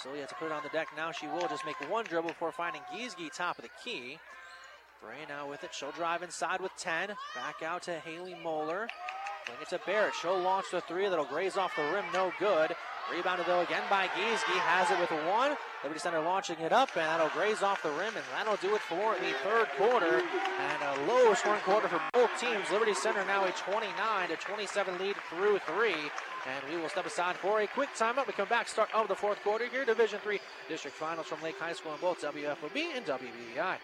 Celia to put it on the deck now. She will just make one dribble before finding Giesge top of the key. Bray now with it. She'll drive inside with 10. Back out to Haley Moeller. Bring it to Barrett. She'll launch the three that'll graze off the rim. No good. Rebounded though again by Giesge. Has it with one. Liberty Center launching it up, and that'll graze off the rim, and that'll do it for the third quarter. And a low scoring quarter for both teams. Liberty Center now a 29 to 27 lead through three. And we will step aside for a quick timeout. We come back, start of the fourth quarter here. Division three district finals from Lake High School in both WFOB and WBVI.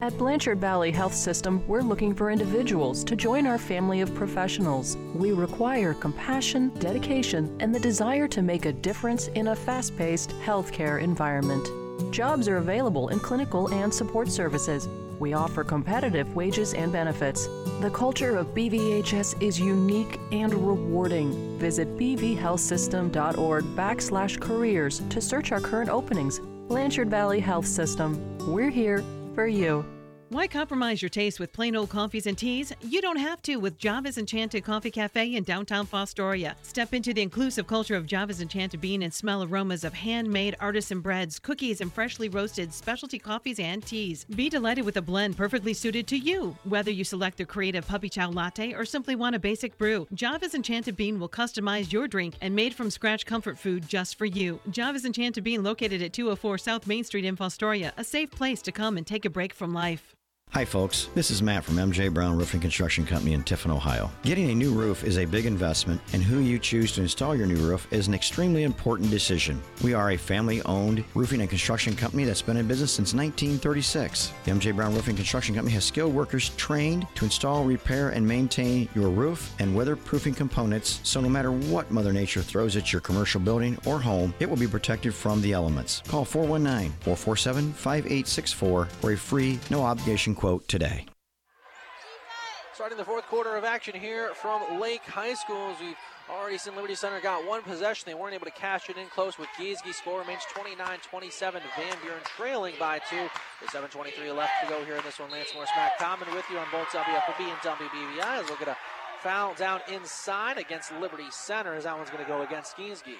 At Blanchard Valley Health System, we're looking for individuals to join our family of professionals. We require compassion, dedication, and the desire to make a difference in a fast paced healthcare environment. Jobs are available in clinical and support services. We offer competitive wages and benefits. The culture of BVHS is unique and rewarding. Visit bvhealthsystem.org backslash careers to search our current openings. Blanchard Valley Health System. We're here for you. Why compromise your taste with plain old coffees and teas? You don't have to with Java's Enchanted Coffee Cafe in downtown Fostoria. Step into the inclusive culture of Java's Enchanted Bean and smell aromas of handmade artisan breads, cookies, and freshly roasted specialty coffees and teas. Be delighted with a blend perfectly suited to you. Whether you select the creative puppy chow latte or simply want a basic brew, Java's Enchanted Bean will customize your drink and made from scratch comfort food just for you. Java's Enchanted Bean located at 204 South Main Street in Fostoria, a safe place to come and take a break from life. Hi, folks. This is Matt from MJ Brown Roofing Construction Company in Tiffin, Ohio. Getting a new roof is a big investment, and who you choose to install your new roof is an extremely important decision. We are a family owned roofing and construction company that's been in business since 1936. The MJ Brown Roofing Construction Company has skilled workers trained to install, repair, and maintain your roof and weatherproofing components so no matter what Mother Nature throws at your commercial building or home, it will be protected from the elements. Call 419 447 5864 for a free, no obligation quote today. Starting the fourth quarter of action here from Lake High School as we've already seen Liberty Center got one possession. They weren't able to cash it in close with Giesge. Score remains 29-27. Van Buren trailing by two. With 7.23 left to go here in this one. Lance Morris Matt Common with you on both WFOB and WBVI as we'll get a foul down inside against Liberty Center as that one's going to go against Giesge.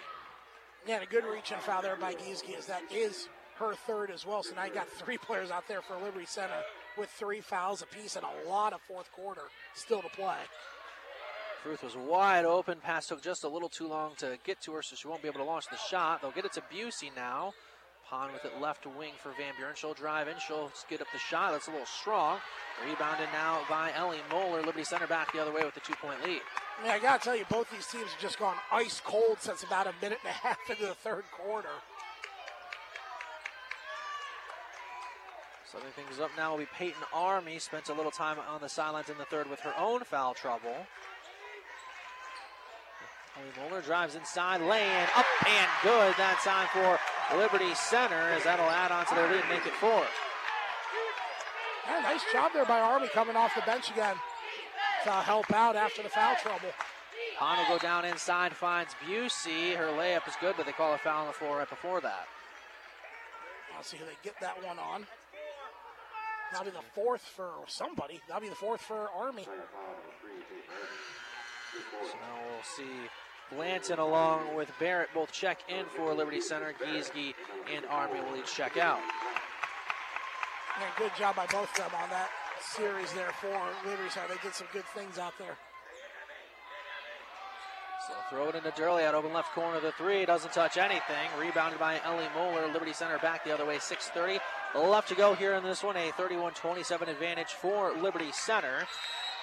Yeah, and a good reach and foul there by Giesge as that is her third as well. So now you got three players out there for Liberty Center with three fouls apiece and a lot of fourth quarter still to play. Fruth was wide open. Pass took just a little too long to get to her, so she won't be able to launch the shot. They'll get it to Busey now. Pond with it left wing for Van Buren. She'll drive in. She'll get up the shot. That's a little strong. Rebounded now by Ellie Moeller. Liberty Center back the other way with the two point lead. Yeah, I got to tell you, both these teams have just gone ice cold since about a minute and a half into the third quarter. Setting things up now will be Peyton Army. Spent a little time on the sidelines in the third with her own foul trouble. Ellie Moeller drives inside, laying up and good that time for Liberty Center as that'll add on to their lead and make it four. Yeah, nice job there by Army coming off the bench again to help out after the foul trouble. Pond will go down inside, finds Busey. Her layup is good, but they call a foul on the floor right before that. I'll see who they get that one on. That'll be the fourth for somebody. That'll be the fourth for Army. So now we'll see Blanton along with Barrett both check in for Liberty Center. Giesge and Army will each check out. Yeah, good job by both of them on that series there for Liberty Center. They did some good things out there. So throw it into Durliat open left corner. The three doesn't touch anything. Rebounded by Ellie Moeller. Liberty Center back the other way. 6:30 left to go here in this one. A 31-27 advantage for Liberty Center.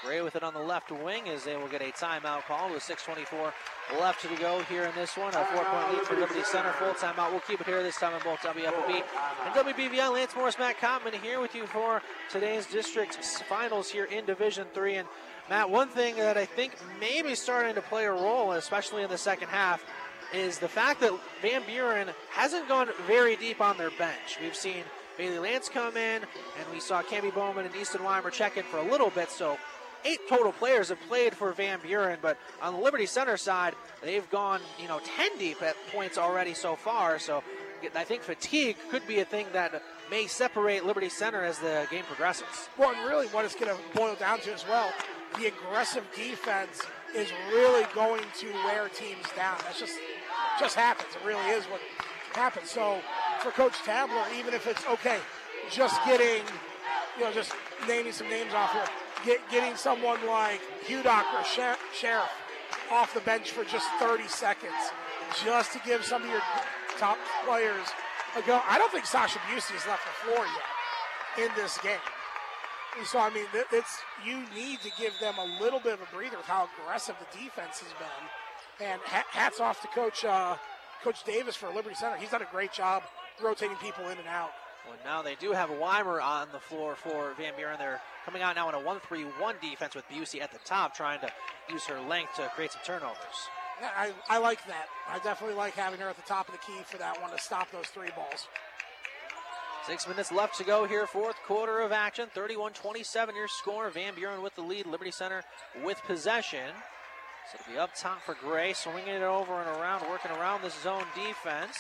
Gray with it on the left wing as they will get a timeout call with 6.24 left to go here in this one. A four-point lead for Liberty Center. Full timeout. We'll keep it here this time in both WFOB and WBVI. Lance Morris, Matt Cottman here with you for today's district finals here in Division Three. And Matt, one thing that I think maybe starting to play a role, especially in the second half, is the fact that Van Buren hasn't gone very deep on their bench. We've seen Bailey Lance come in, and we saw Cami Bowman and Easton Weimer check in for a little bit. So eight total players have played for Van Buren, but on the Liberty Center side, they've gone, you know, 10 deep at points already so far. So I think fatigue could be a thing that may separate Liberty Center as the game progresses. Well, and really what it's going to boil down to as well, the aggressive defense is really going to wear teams down. That's just just happens. It really is what happens. So for Coach Tabler, even if it's okay, just getting, you know, just naming some names off here, get, getting someone like Hudock or Sher- Sheriff off the bench for just 30 seconds, just to give some of your top players a go. I don't think Sasha Busey has left the floor yet in this game. And so I mean, it's you need to give them a little bit of a breather with how aggressive the defense has been. And hats off to Coach uh, Coach Davis for Liberty Center. He's done a great job rotating people in and out. Well, now they do have Weimer on the floor for Van Buren. They're coming out now in a 1-3-1 defense with Busey at the top, trying to use her length to create some turnovers. Yeah, I, I like that. I definitely like having her at the top of the key for that one to stop those three balls. Six minutes left to go here, fourth quarter of action. 31 27 your score. Van Buren with the lead. Liberty Center with possession. So it'll be up top for Gray, swinging it over and around, working around this zone defense.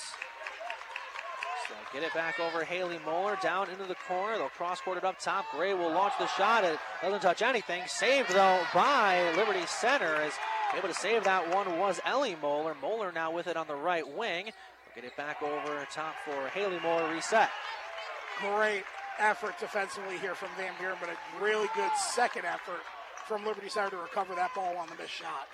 Get it back over Haley Moeller down into the corner. They'll cross court it up top. Gray will launch the shot. It doesn't touch anything. Saved though by Liberty Center Is able to save that one was Ellie Moeller. Moeller now with it on the right wing. We'll get it back over top for Haley Moeller. Reset. Great effort defensively here from Van Buren, but a really good second effort from Liberty Center to recover that ball on the missed shot.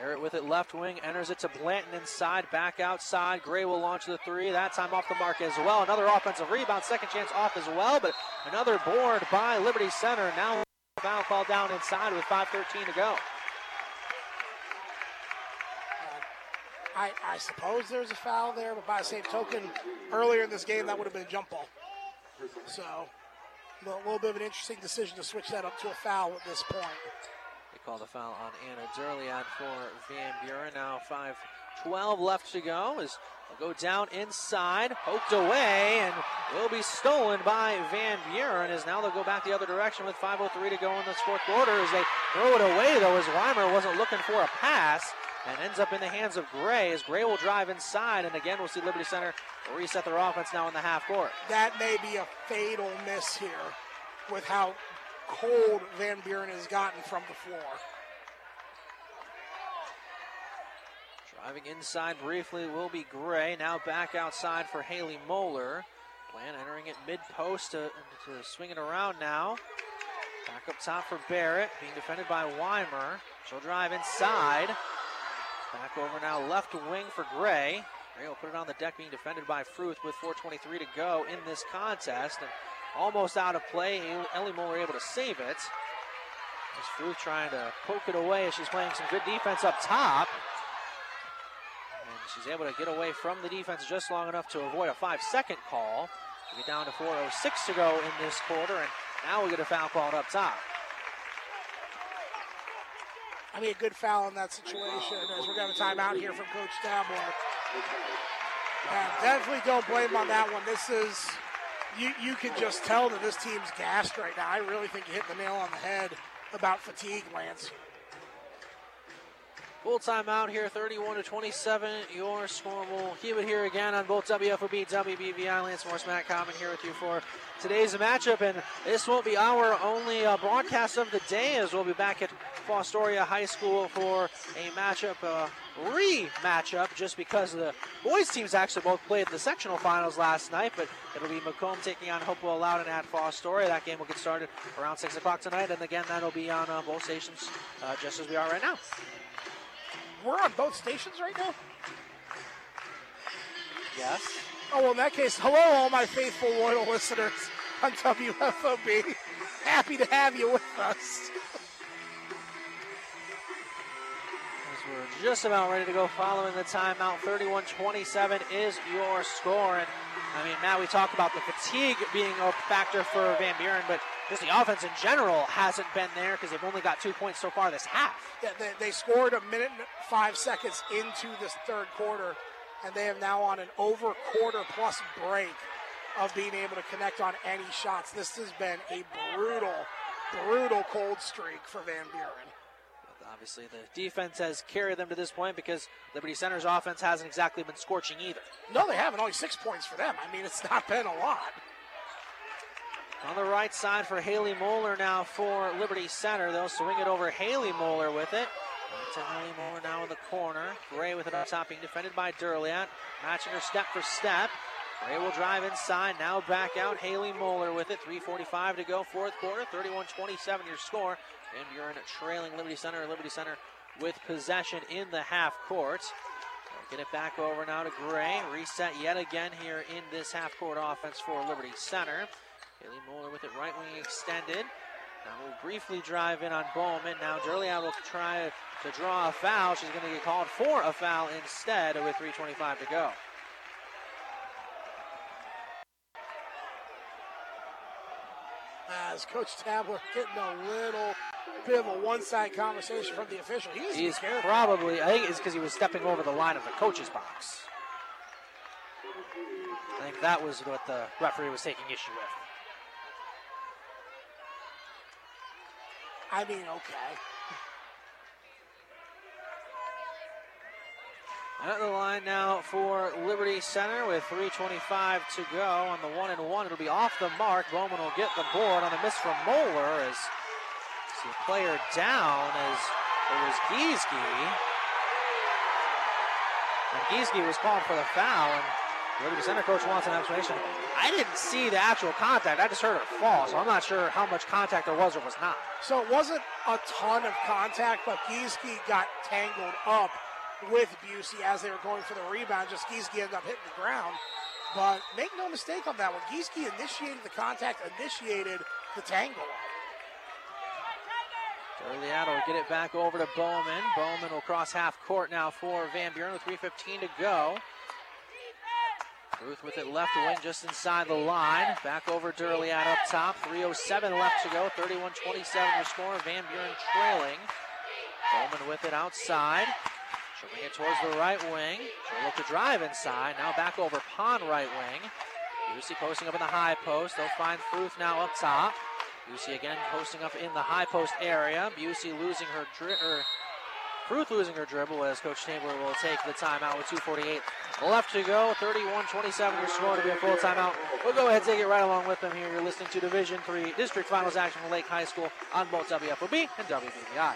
Barrett with it left wing, enters it to Blanton inside, back outside. Gray will launch the three. That time off the mark as well. Another offensive rebound, second chance off as well, but another board by Liberty Center. Now foul call down inside with 5.13 to go. Uh, I, I, suppose there's a foul there, but by the same token, earlier in this game, that would have been a jump ball. So, a little bit of an interesting decision to switch that up to a foul at this point. Call the foul on Anna Durliat for Van Buren. Now 5-12 left to go as they'll go down inside, poked away, and will be stolen by Van Buren as now they'll go back the other direction with 5.03 to go in this fourth quarter as they throw it away, though, as Weimer wasn't looking for a pass and ends up in the hands of Gray as Gray will drive inside. And again, we'll see Liberty Center reset their offense now in the half court. That may be a fatal miss here with how cold Van Buren has gotten from the floor. Driving inside briefly will be Gray. Now back outside for Haley Moeller. Plan entering it mid post to, to swing it around now. Back up top for Barrett, being defended by Weimer. She'll drive inside. Back over now, left wing for Gray. Gray will put it on the deck, being defended by Fruth with 4.23 to go in this contest. And almost out of play. Ellie Moeller able to save it. As Fruth trying to poke it away as she's playing some good defense up top. And she's able to get away from the defense just long enough to avoid a five second call. We get down to 4.06 to go in this quarter, and now we get a foul called up top. I mean, a good foul in that situation as we're going to timeout here from Coach Stabler. And definitely don't blame on that one. This is, you, you can just tell that this team's gassed right now. I really think you hit the nail on the head about fatigue, Lance. Full timeout here, 31 to 27. Your score. We'll keep it here again on both WFOB, WBVI. Lance Morris, Matt Common here with you for today's matchup. And this won't be our only uh, broadcast of the day, as we'll be back at Fostoria High School for a matchup, uh, re-matchup, just because the boys teams actually both played the sectional finals last night. But it'll be McComb taking on Hopewell Loudon at Fostoria. That game will get started around 6 o'clock tonight. And again, that'll be on uh, both stations, uh, just as we are right now we're on both stations right now? Yes. Oh, well, in that case, hello, all my faithful, loyal listeners on WFOB. Happy to have you with us. We're just about ready to go following the timeout, 31 27 is your score. And I mean, Matt, we talk about the fatigue being a factor for Van Buren, but just the offense in general hasn't been there because they've only got two points so far this half. Yeah, they, they scored a minute and five seconds into this third quarter, and they have now on an over quarter plus break of being able to connect on any shots. This has been a brutal, brutal cold streak for Van Buren. Obviously, the defense has carried them to this point because Liberty Center's offense hasn't exactly been scorching either. No, they haven't. Only six points for them. I mean, it's not been a lot. On the right side for Haley Moeller now for Liberty Center. They'll swing it over Haley Moeller with it. To Haley Moeller now in the corner. Gray with it up top, being defended by Durliat. Matching her step for step. Gray will drive inside. Now back out. Haley Moeller with it. 3.45 to go, fourth quarter. 31 27 your score. And you're in a trailing Liberty Center. Liberty Center with possession in the half court. Get it back over now to Gray. Reset yet again here in this half court offense for Liberty Center. Haley Moeller with it right wing extended. Now we'll briefly drive in on Bowman. Now Durliat will try to draw a foul. She's going to get called for a foul instead with 3.25 to go. As Coach Tabler getting a little bit of a one-side conversation from the official. He's, He's probably, I think it's because he was stepping over the line of the coach's box. I think that was what the referee was taking issue with. I mean, okay. At the line now for Liberty Center with 3.25 to go on the one and one. It'll be off the mark. Bowman will get the board on the miss from Moeller as a player down as it was Giesge. And Giesge was called for the foul, and Liberty Center coach wants an explanation. I didn't see the actual contact. I just heard her fall, so I'm not sure how much contact there was or was not. So it wasn't a ton of contact, but Giesky got tangled up with Busey as they were going for the rebound. Just Giesky ended up hitting the ground. But make no mistake on that one. Giesky initiated the contact, initiated the tangle. Derliato will get it back over to Bowman. Bowman will cross half court now for Van Buren with 3.15 to go. Fruth with it left wing just inside the line. Back over Durliat up top. 3.07 left to go. 31 27 your score. Van Buren trailing. Bowman with it outside. She'll bring it towards the right wing. She'll look to drive inside. Now back over Pond right wing. Busey posting up in the high post. They'll find Fruth now up top. Busey again posting up in the high post area. Busey losing her, dri- her Fruth losing her dribble as Coach Stabler will take the timeout with 2.48 left to go. 31-27 your score to be a full timeout. We'll go ahead and take it right along with them here. You're listening to Division Three District Finals action from Lake High School on both WFOB and WBVI.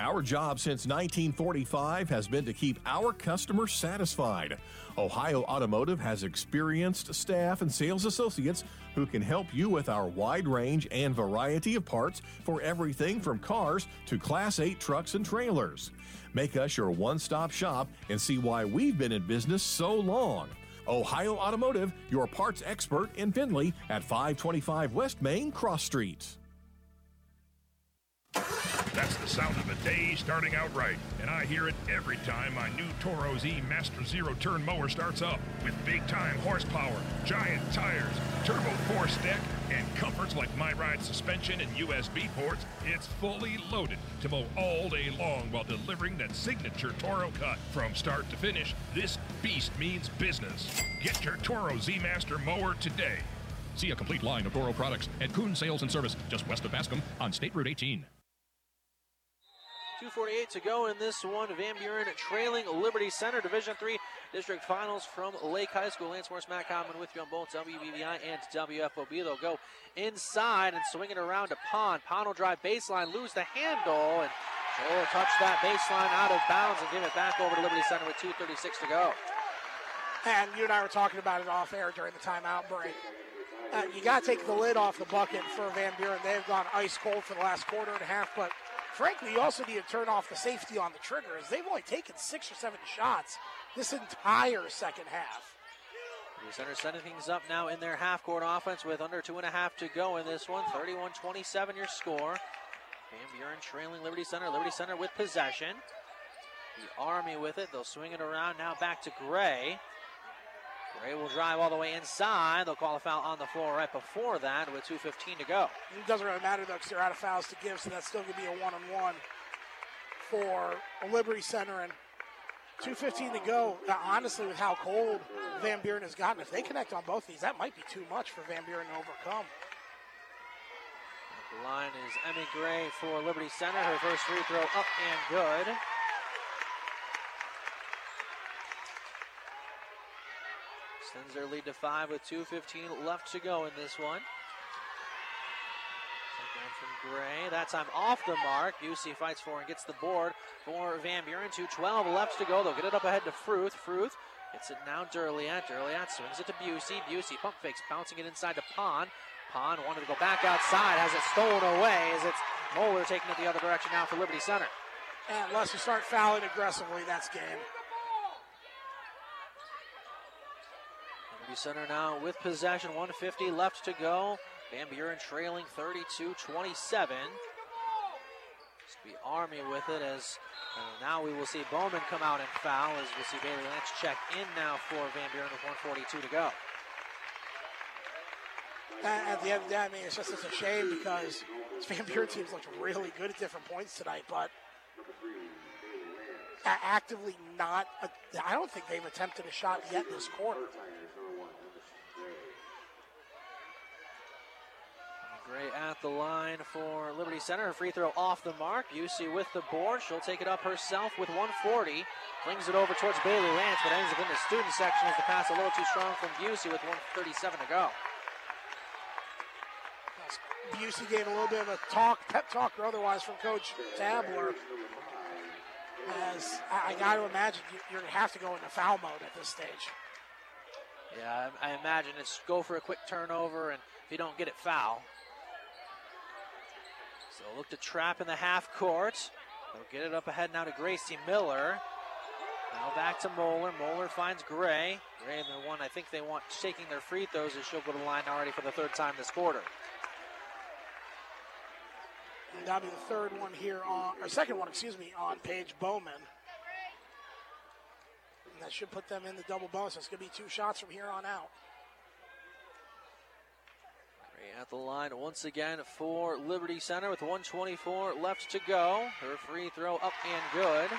Our job since 1945 has been to keep our customers satisfied. Ohio Automotive has experienced staff and sales associates who can help you with our wide range and variety of parts for everything from cars to Class 8 trucks and trailers. Make us your one stop shop and see why we've been in business so long. Ohio Automotive, your parts expert in Findlay at 525 West Main Cross Street. That's the sound of the day starting out right, and I hear it every time my new Toro Z Master Zero Turn mower starts up. With big time horsepower, giant tires, turbo force deck, and comforts like My Ride suspension and USB ports, it's fully loaded to mow all day long while delivering that signature Toro cut. From start to finish, this beast means business. Get your Toro Z Master mower today. See a complete line of Toro products at Coon Sales and Service, just west of Bascom on State Route 18. 248 to go in this one. Van Buren trailing Liberty Center Division Three District Finals from Lake High School. Lance Morris, Matt Common with you on both WBVI and WFOB. They'll go inside and swing it around to Pond. Pond will drive baseline, lose the handle, and Joel touch that baseline out of bounds and give it back over to Liberty Center with 2.36 to go. And you and I were talking about it off air during the timeout break. Uh, you got to take the lid off the bucket for Van Buren. They've gone ice cold for the last quarter and a half, but frankly, you also need to turn off the safety on the trigger as they've only taken six or seven shots this entire second half. The center setting things up now in their half court offense with under two and a half to go in this one. 31 27 your score. Van Buren trailing Liberty Center. Liberty Center with possession. The Army with it. They'll swing it around now back to Gray. Gray will drive all the way inside. They'll call a foul on the floor right before that with 2.15 to go. It doesn't really matter though because they're out of fouls to give, so that's still going to be a one on one for Liberty Center. And 2.15 to go. Now, honestly, with how cold Van Buren has gotten, if they connect on both these, that might be too much for Van Buren to overcome. The line is Emmy Gray for Liberty Center. Her first free throw up and good. Their lead to five with 2.15 left to go in this one. Second from Gray. That time off the mark. Busey fights for and gets the board for Van Buren. 2.12 left to go. They'll get it up ahead to Fruth. Fruth gets it now Durliat. Durliat swings it to Busey. Busey pump fakes, bouncing it inside to Pond. Pond wanted to go back outside, has it stolen away as it's Moeller taking it the other direction now for Liberty Center. And unless you start fouling aggressively, that's game. Center now with possession, 150 left to go. Van Buren trailing 32 27. Be Army with it as uh, now we will see Bowman come out and foul as we'll see Bailey Lance check in now for Van Buren with 142 to go. At the end of the day, I mean, it's just it's a shame because this Van Buren team's looked really good at different points tonight, but actively not. I don't think they've attempted a shot yet this quarter. Gray at the line for Liberty Center. Her free throw off the mark. Busey with the board. She'll take it up herself with 140. Flings it over towards Bailey Lance, but ends up in the student section as the pass a little too strong from Busey with 137 to go. Busey gave a little bit of a talk, pep talk or otherwise from Coach Tabler. As I, I got to imagine you're going to have to go into foul mode at this stage. Yeah, I, I imagine it's go for a quick turnover, and if you don't get it, foul. So look to trap in the half court. They'll get it up ahead now to Gracie Miller. Now back to Moeller. Moeller finds Gray. Gray, the one I think they want shaking their free throws, as she'll go to the line already for the third time this quarter. And that'll be the third one here on, or second one, excuse me, on Paige Bowman. And that should put them in the double bonus. It's going to be two shots from here on out. At the line once again for Liberty Center with 124 left to go. Her free throw up and good.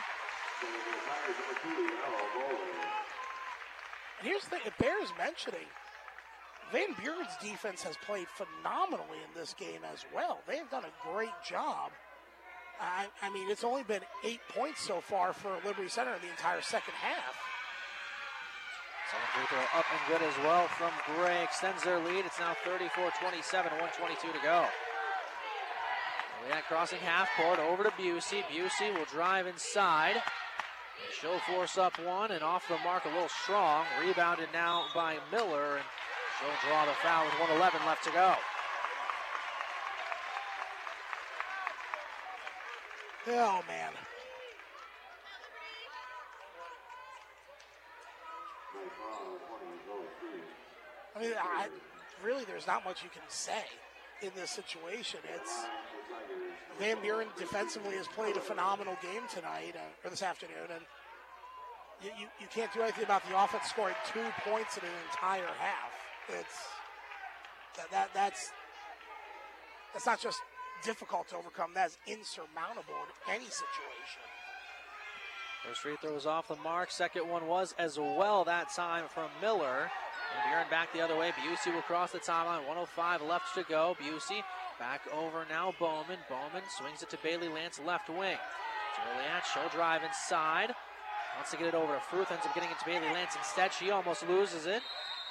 And here's the thing, it bears mentioning. Van Buren's defense has played phenomenally in this game as well. They've done a great job I, I mean, it's only been eight points so far for Liberty Center in the entire second half. Second free throw up and good as well from Gray. Extends their lead. It's now 34-27, 122 to go. Joliet crossing half court over to Busey. Busey will drive inside. She'll force up one and off the mark a little strong. Rebounded now by Miller and she'll draw the foul with 111 left to go. Oh, man. I mean, I, really, there's not much you can say in this situation. It's Van Buren defensively has played a phenomenal game tonight uh, or this afternoon, and you, you, you can't do anything about the offense scoring two points in an entire half. It's that, that that's that's not just difficult to overcome. That's insurmountable in any situation. First free throw was off the mark. Second one was as well that time from Miller. Buren back the other way. Busey will cross the timeline. 105 left to go. Busey back over now. Bowman. Bowman swings it to Bailey Lance left wing. Joliet, she'll drive inside. Wants to get it over to Fruth. Ends up getting it to Bailey Lance instead. She almost loses it.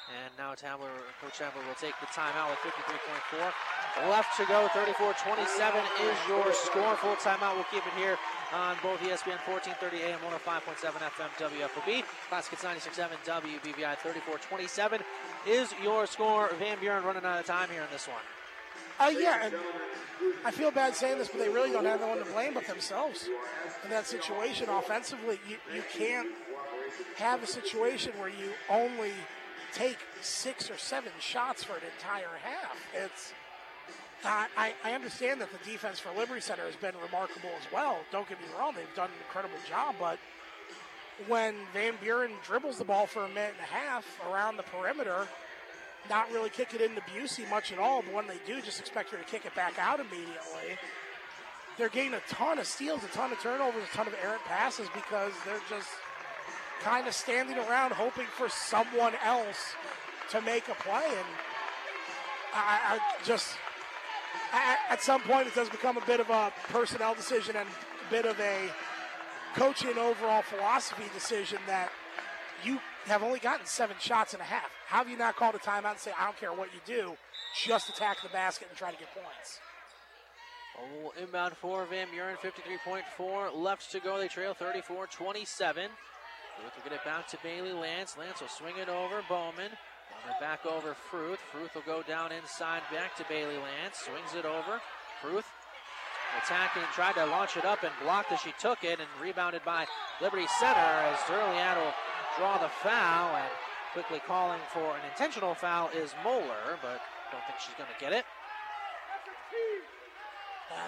And now Tabler, Coach Tabler will take the timeout with 53.4 left to go. 34-27 is your score. Full timeout. We'll keep it here on both ESPN 1430 AM 105.7 FM WFOB. Classic 96.7 WBVI 34-27 is your score. Van Buren running out of time here in this one. Uh, yeah, and I feel bad saying this, but they really don't have no one to blame but themselves in that situation. Offensively, you, you can't have a situation where you only take six or seven shots for an entire half. It's uh, I, I understand that the defense for Liberty Center has been remarkable as well. Don't get me wrong; they've done an incredible job. But when Van Buren dribbles the ball for a minute and a half around the perimeter, not really kick it into Busey much at all. But when they do, just expect her to kick it back out immediately. They're getting a ton of steals, a ton of turnovers, a ton of errant passes because they're just kind of standing around hoping for someone else to make a play. And I, I just, at some point, it does become a bit of a personnel decision and a bit of a coaching overall philosophy decision that you have only gotten seven shots and a half. How have you not called a timeout and say, I don't care what you do, just attack the basket and try to get points? Little inbound for Van Buren, 53.4 left to go. They trail 34 27. Fruth will get it back to Bailey Lance. Lance will swing it over Bowman. Bowman back over Fruth. Fruth will go down inside back to Bailey Lance. Swings it over. Fruth attacking, tried to launch it up and blocked as she took it and rebounded by Liberty Center as Durliat will draw the foul and quickly calling for an intentional foul is Moeller, but don't think she's going to get it.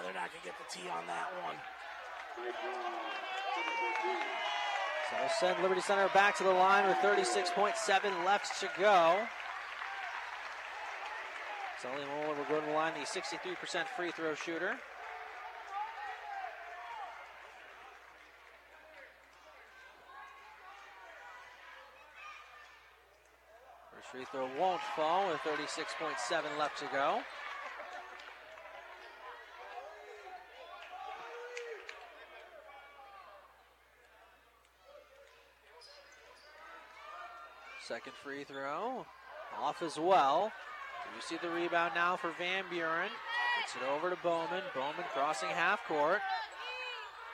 They're not going to get the T on that one. So they'll send Liberty Center back to the line with 36.7 left to go. Sully Moeller will go to the line, the 63% free throw shooter. First free throw won't fall with 36.7 left to go. Second free throw. Off as well. You see the rebound now for Van Buren. Gets it over to Bowman. Bowman crossing half court.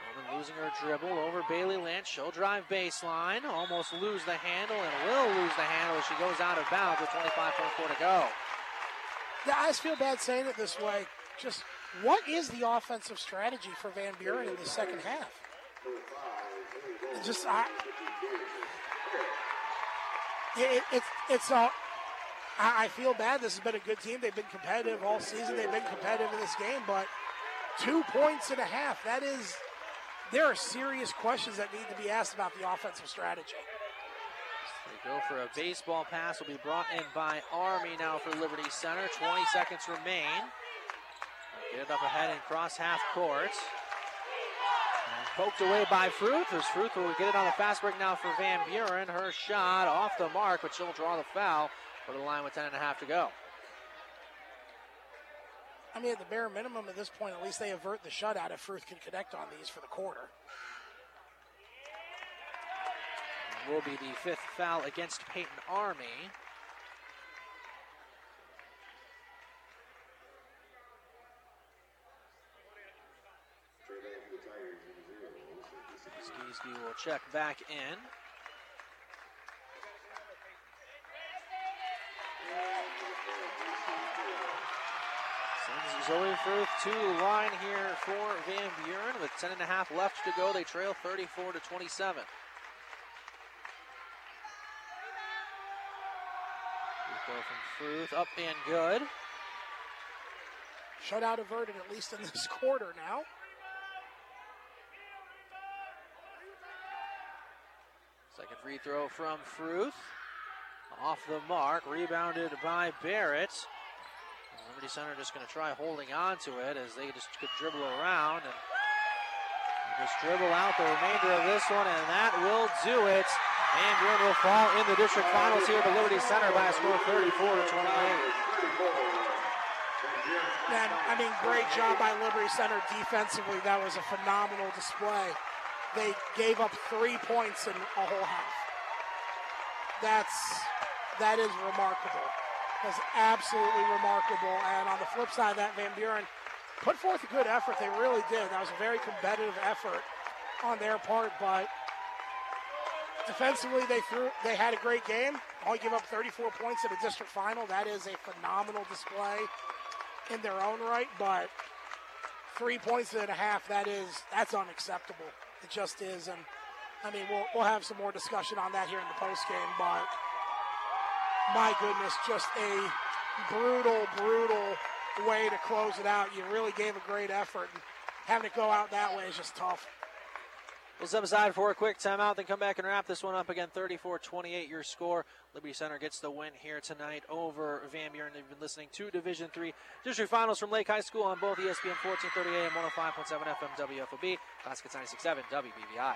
Bowman losing her dribble over Bailey Lance. She'll drive baseline. Almost lose the handle and will lose the handle as she goes out of bounds with 25.4 to go. Yeah, I just feel bad saying it this way. Just what is the offensive strategy for Van Buren in the second half? Just I, it, it, it's all. I, I feel bad. This has been a good team. They've been competitive all season. They've been competitive in this game, but two points and a half. That is, there are serious questions that need to be asked about the offensive strategy. They go for a baseball pass. Will be brought in by Army now for Liberty Center. 20 seconds remain. Get it up ahead and cross half court. Poked away by Fruth. As Fruth will get it on the fast break now for Van Buren. Her shot off the mark, but she'll draw the foul for the line with 10 and a half to go. I mean, at the bare minimum at this point, at least they avert the shutout if Fruth can connect on these for the quarter. Will be the fifth foul against Peyton Army. Skiesky will check back in. Sends Zoe Fruth to the line here for Van Buren with 10 and a half left to go. They trail 34 to 27. Go from Fruth, up and good. Shutout averted at least in this quarter now. Second free throw from Fruth. Off the mark, rebounded by Barrett. Liberty Center just going to try holding on to it as they just could dribble around and just dribble out the remainder of this one, and that will do it. And will fall in the district finals here at the Liberty Center by a score of 34 to 28. Man, I mean, great job by Liberty Center defensively. That was a phenomenal display. They gave up three points in a whole half. That's that is remarkable. That's absolutely remarkable. And on the flip side of that, Van Buren put forth a good effort. They really did. That was a very competitive effort on their part, but defensively they threw they had a great game. Only give up 34 points in a district final. That is a phenomenal display in their own right, but three points and a half, that is that's unacceptable. It just is. And I mean we'll we'll have some more discussion on that here in the post game, but my goodness, just a brutal, brutal way to close it out. You really gave a great effort, and having it go out that way is just tough. We'll step aside for a quick timeout, then come back and wrap this one up again. 34-28 your score. Liberty Center gets the win here tonight over Van Buren. They've been listening to Division Three District Finals from Lake High School on both ESPN 1430 AM 105.7 FM WFOB, Classic 96.7 WBVI.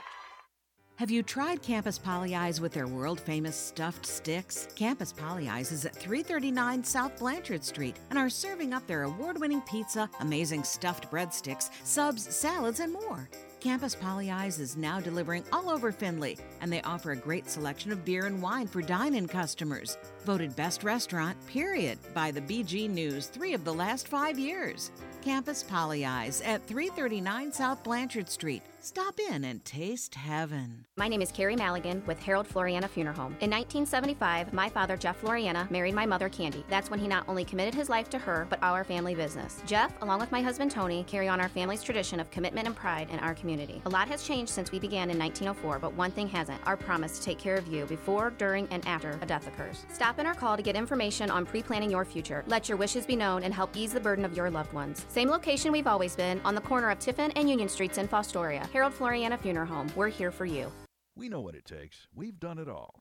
Have you tried Campus Pollyeyes with their world famous stuffed sticks? Campus Pollyeyes is at 339 South Blanchard Street and are serving up their award winning pizza, amazing stuffed breadsticks, subs, salads, and more. Campus Pollyeyes is now delivering all over Findlay, and they offer a great selection of beer and wine for dine in customers. Voted best restaurant, period, by the BG News three of the last five years. Campus Pollyeyes at 339 South Blanchard Street. Stop in and taste heaven. My name is Carrie Maligan with Harold Floriana Funeral Home. In 1975, my father, Jeff Floriana, married my mother, Candy. That's when he not only committed his life to her, but our family business. Jeff, along with my husband, Tony, carry on our family's tradition of commitment and pride in our community. A lot has changed since we began in 1904, but one thing hasn't our promise to take care of you before, during, and after a death occurs. Stop in or call to get information on pre planning your future. Let your wishes be known and help ease the burden of your loved ones. Same location we've always been, on the corner of Tiffin and Union Streets in Fostoria. Harold Floriana Funeral Home. We're here for you. We know what it takes. We've done it all.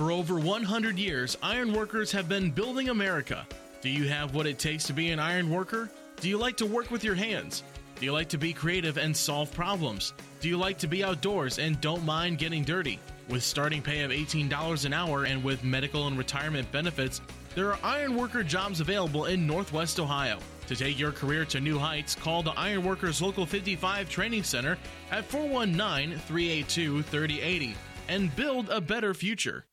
For over 100 years, ironworkers have been building America. Do you have what it takes to be an iron worker? Do you like to work with your hands? Do you like to be creative and solve problems? Do you like to be outdoors and don't mind getting dirty? With starting pay of $18 an hour and with medical and retirement benefits, there are ironworker jobs available in Northwest Ohio. To take your career to new heights, call the Ironworkers Local 55 Training Center at 419 382 3080 and build a better future.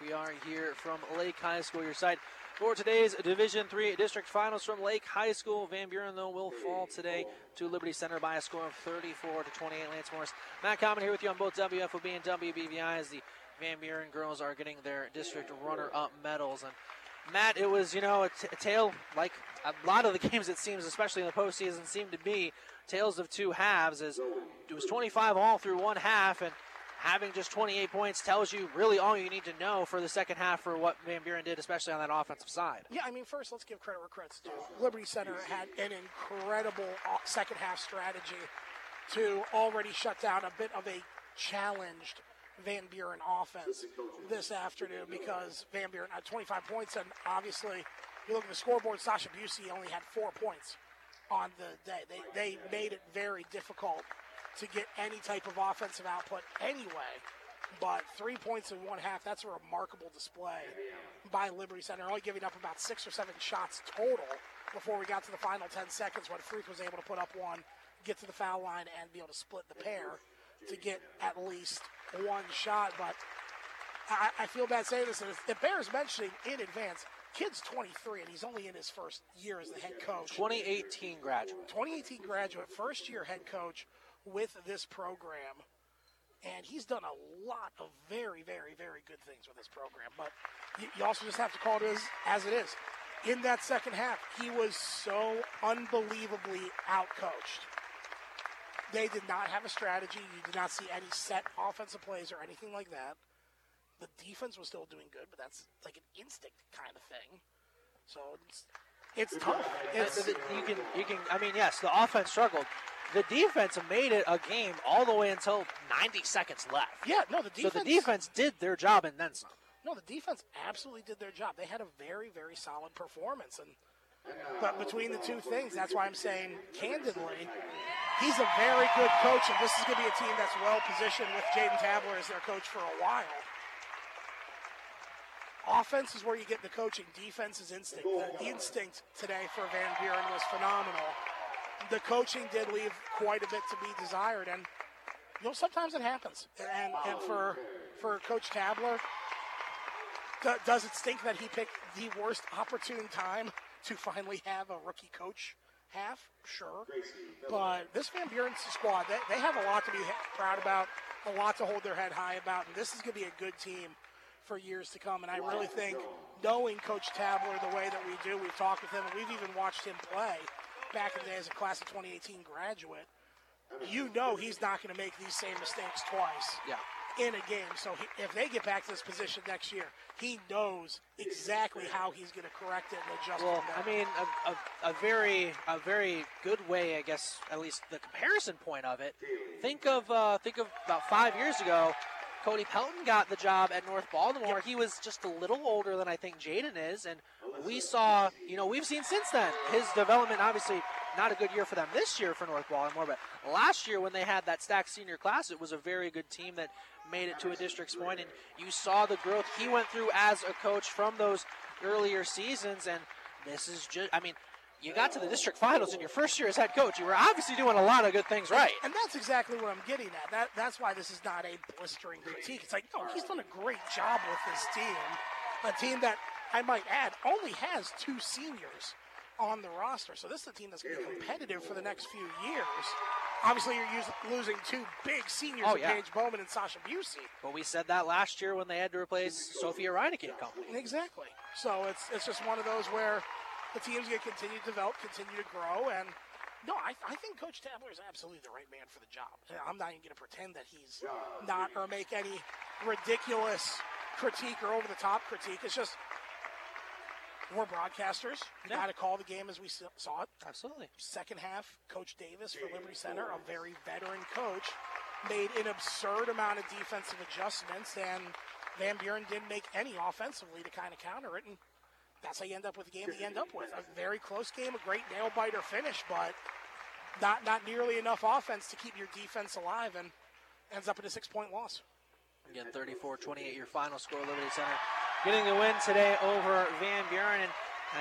We are here from Lake High School, your site for today's Division Three District Finals from Lake High School. Van Buren, though, will fall today to Liberty Center by a score of 34 to 28. Lance Morris, Matt Common here with you on both WFOB and WBVI as the Van Buren girls are getting their district runner-up medals. And Matt, it was you know a, t- a tale like a lot of the games. It seems, especially in the postseason, seemed to be tales of two halves. As it was 25 all through one half, and having just 28 points tells you really all you need to know for the second half for what Van Buren did, especially on that offensive side. Yeah, I mean, first let's give credit where credit's due. Liberty Center had an incredible uh, second half strategy to already shut down a bit of a challenged Van Buren offense this afternoon because Van Buren had 25 points, and obviously, you look at the scoreboard, Sasha Busey only had four points on the day. They, they made it very difficult to get any type of offensive output anyway. But three points in one half, that's a remarkable display by Liberty Center, only giving up about six or seven shots total before we got to the final 10 seconds when Freak was able to put up one, get to the foul line, and be able to split the pair to get at least one shot. But I, I feel bad saying this, and it bears mentioning in advance. Kid's 23, and he's only in his first year as the head coach. 2018 graduate. 2018 graduate, first year head coach with this program. And he's done a lot of very, very, very good things with this program. But you, you also just have to call it as, as it is. In that second half, he was so unbelievably outcoached. They did not have a strategy. You did not see any set offensive plays or anything like that. The defense was still doing good, but that's like an instinct kind of thing. So it's, it's tough. It's, you can, you can. I mean, yes, the offense struggled. The defense made it a game all the way until 90 seconds left. Yeah, no, the defense. So the defense did their job and then some. No, the defense absolutely did their job. They had a very, very solid performance, and but between the two things, that's why I'm saying candidly, he's a very good coach, and this is going to be a team that's well positioned with Jaden Tabler as their coach for a while. Offense is where you get the coaching. Defense is instinct. The instinct today for Van Buren was phenomenal. The coaching did leave quite a bit to be desired, and you know sometimes it happens. And and for for Coach Tabler, does it stink that he picked the worst opportune time to finally have a rookie coach Half, Sure. But this Van Buren squad, they, they have a lot to be proud about, a lot to hold their head high about, and this is going to be a good team for years to come. And I really think knowing Coach Tabler the way that we do, we've talked with him, and we've even watched him play back in the day as a class of 2018 graduate. You know he's not going to make these same mistakes twice. Yeah in a game. So he, if they get back to this position next year, he knows exactly how he's going to correct it and adjust. Well, I mean, a, a, a, very a very good way, I guess, at least the comparison point of it. Think of uh, think of about five years ago. Cody Pelton got the job at North Baltimore. He was just a little older than I think Jaden is, and we saw, you know, we've seen since then his development. Obviously, not a good year for them this year for North Baltimore, but last year when they had that stacked senior class, it was a very good team that made it to a district's point, and you saw the growth he went through as a coach from those earlier seasons. And this is just, I mean, you got to the district finals in your first year as head coach. You were obviously doing a lot of good things right. And that's exactly what I'm getting at. That that's why this is not a blistering critique. It's like, no, he's done a great job with this team. A team that I might add only has two seniors on the roster. So this is a team that's going to be competitive for the next few years. Obviously, you're using, losing two big seniors oh, yeah. Paige Bowman and Sasha Busey. But we said that last year when they had to replace Sophia Reineke and company. Exactly. So it's it's just one of those where the team's going to continue to develop, continue to grow, and no, I, I think Coach Tabler is absolutely the right man for the job. I'm not even going to pretend that he's not or make any ridiculous critique or over the top critique. It's just we're broadcasters. We Yeah. got to call the game as we saw it. Absolutely. Second half, Coach Davis for Liberty Center, a very veteran coach, made an absurd amount of defensive adjustments, and Van Buren didn't make any offensively to kind of counter it, and that's how you end up with the game you end up with. A very close game, a great nail biter finish, but not not nearly enough offense to keep your defense alive, and ends up in a six point loss. Again, 34-28 your final score, Liberty Center getting the win today over Van Buren. And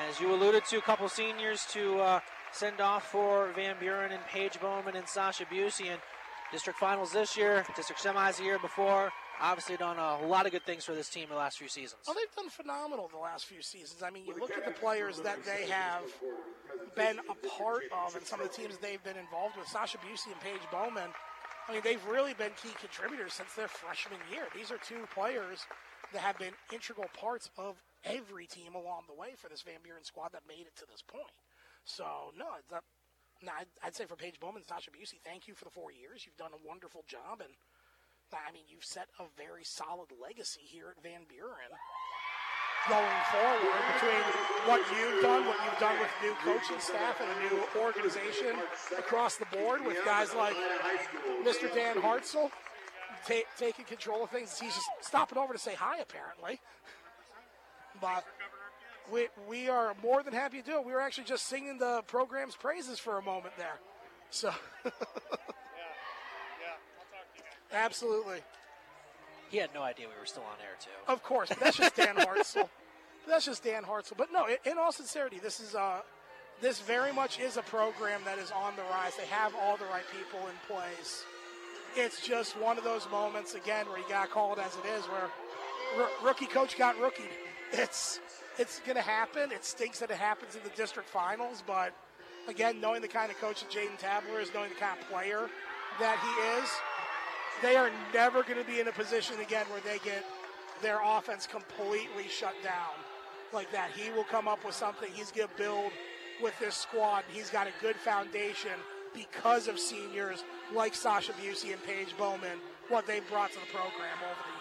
as you alluded to, a couple seniors to uh, send off for Van Buren and Paige Bowman and Sasha Busey. And district finals this year, district semis the year before. Obviously done a lot of good things for this team the last few seasons. Oh, they've done phenomenal the last few seasons. I mean, you look at the players that they have been a part of and some of the teams they've been involved with. Sasha Busey and Paige Bowman. I mean, they've really been key contributors since their freshman year. These are two players that have been integral parts of every team along the way for this Van Buren squad that made it to this point. So, no, it's not, no I'd, I'd say for Paige Bowman and Sasha Busey, thank you for the four years. You've done a wonderful job, and I mean, you've set a very solid legacy here at Van Buren going forward between what you've done, what you've done with new coaching staff and a new organization across the board with guys like Mr. Dan Hartzell ta- taking control of things. He's just stopping over to say hi, apparently. But we, we are more than happy to do it. We were actually just singing the program's praises for a moment there. So, absolutely. He had no idea we were still on air, too. Of course, but that's just Dan Hartzell. That's just Dan Hartzell. But no, in all sincerity, this is uh, this very much is a program that is on the rise. They have all the right people in place. It's just one of those moments again where you got to call it as it is, where r- rookie coach got rookied. It's it's going to happen. It stinks that it happens in the district finals, but again, knowing the kind of coach that Jaden Tabler is, knowing the kind of player that he is, they are never going to be in a position again where they get their offense completely shut down like that. He will come up with something. He's going to build with this squad. He's got a good foundation because of seniors like Sasha Busey and Paige Bowman, what they brought to the program over the years.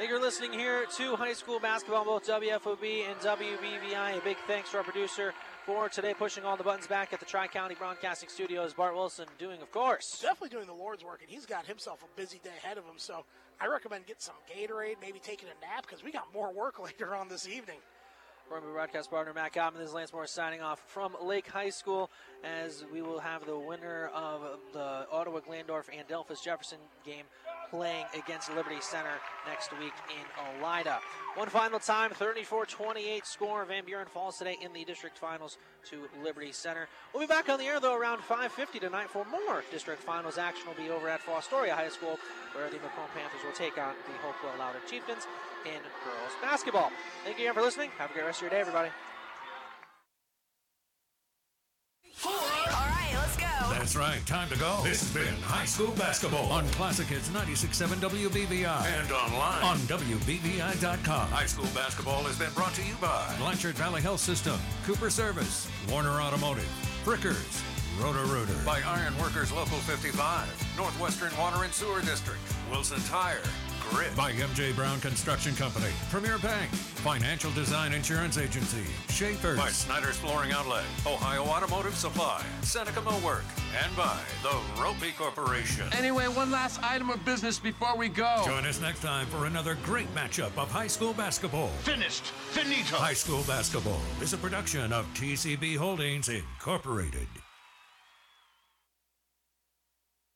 Thank you for listening here to high school basketball, both WFOB and WBVI. A big thanks to our producer for today, pushing all the buttons back at the Tri County Broadcasting Studios. Bart Wilson doing, of course. Definitely doing the Lord's work, and he's got himself a busy day ahead of him. So I recommend getting some Gatorade, maybe taking a nap, because we got more work later on this evening. Former broadcast partner Matt Gottman. This is Lance Moore signing off from Lake High School as we will have the winner of the Ottawa Glandorf and Delphos Jefferson game playing against Liberty Center next week in Elida. One final time, 34-28 score. Van Buren falls today in the district finals to Liberty Center. We'll be back on the air, though, around 5.50 tonight for more district finals action. will be over at Fostoria High School, where the McComb Panthers will take on the Hopewell Loudon Chieftains in girls basketball. Thank you again for listening. Have a great rest of your day, everybody. All right. That's right. Time to go. This has been High School Basketball on Classic Hits 96.7 WBVI and online on WBVI.com. High School Basketball has been brought to you by Blanchard Valley Health System, Cooper Service, Warner Automotive, Frickers, Roto Rooter, by Iron Workers Local 55, Northwestern Water and Sewer District, Wilson Tire, Grit, by MJ Brown Construction Company, Premier Bank, Financial Design Insurance Agency, Schaefer's, by Snyder's Flooring Outlet, Ohio Automotive Supply, Seneca Millwork, and by the Roppe Corporation. Anyway, one last item of business before we go. Join us next time for another great matchup of high school basketball. Finished. Finito. High School Basketball is a production of TCB Holdings Incorporated.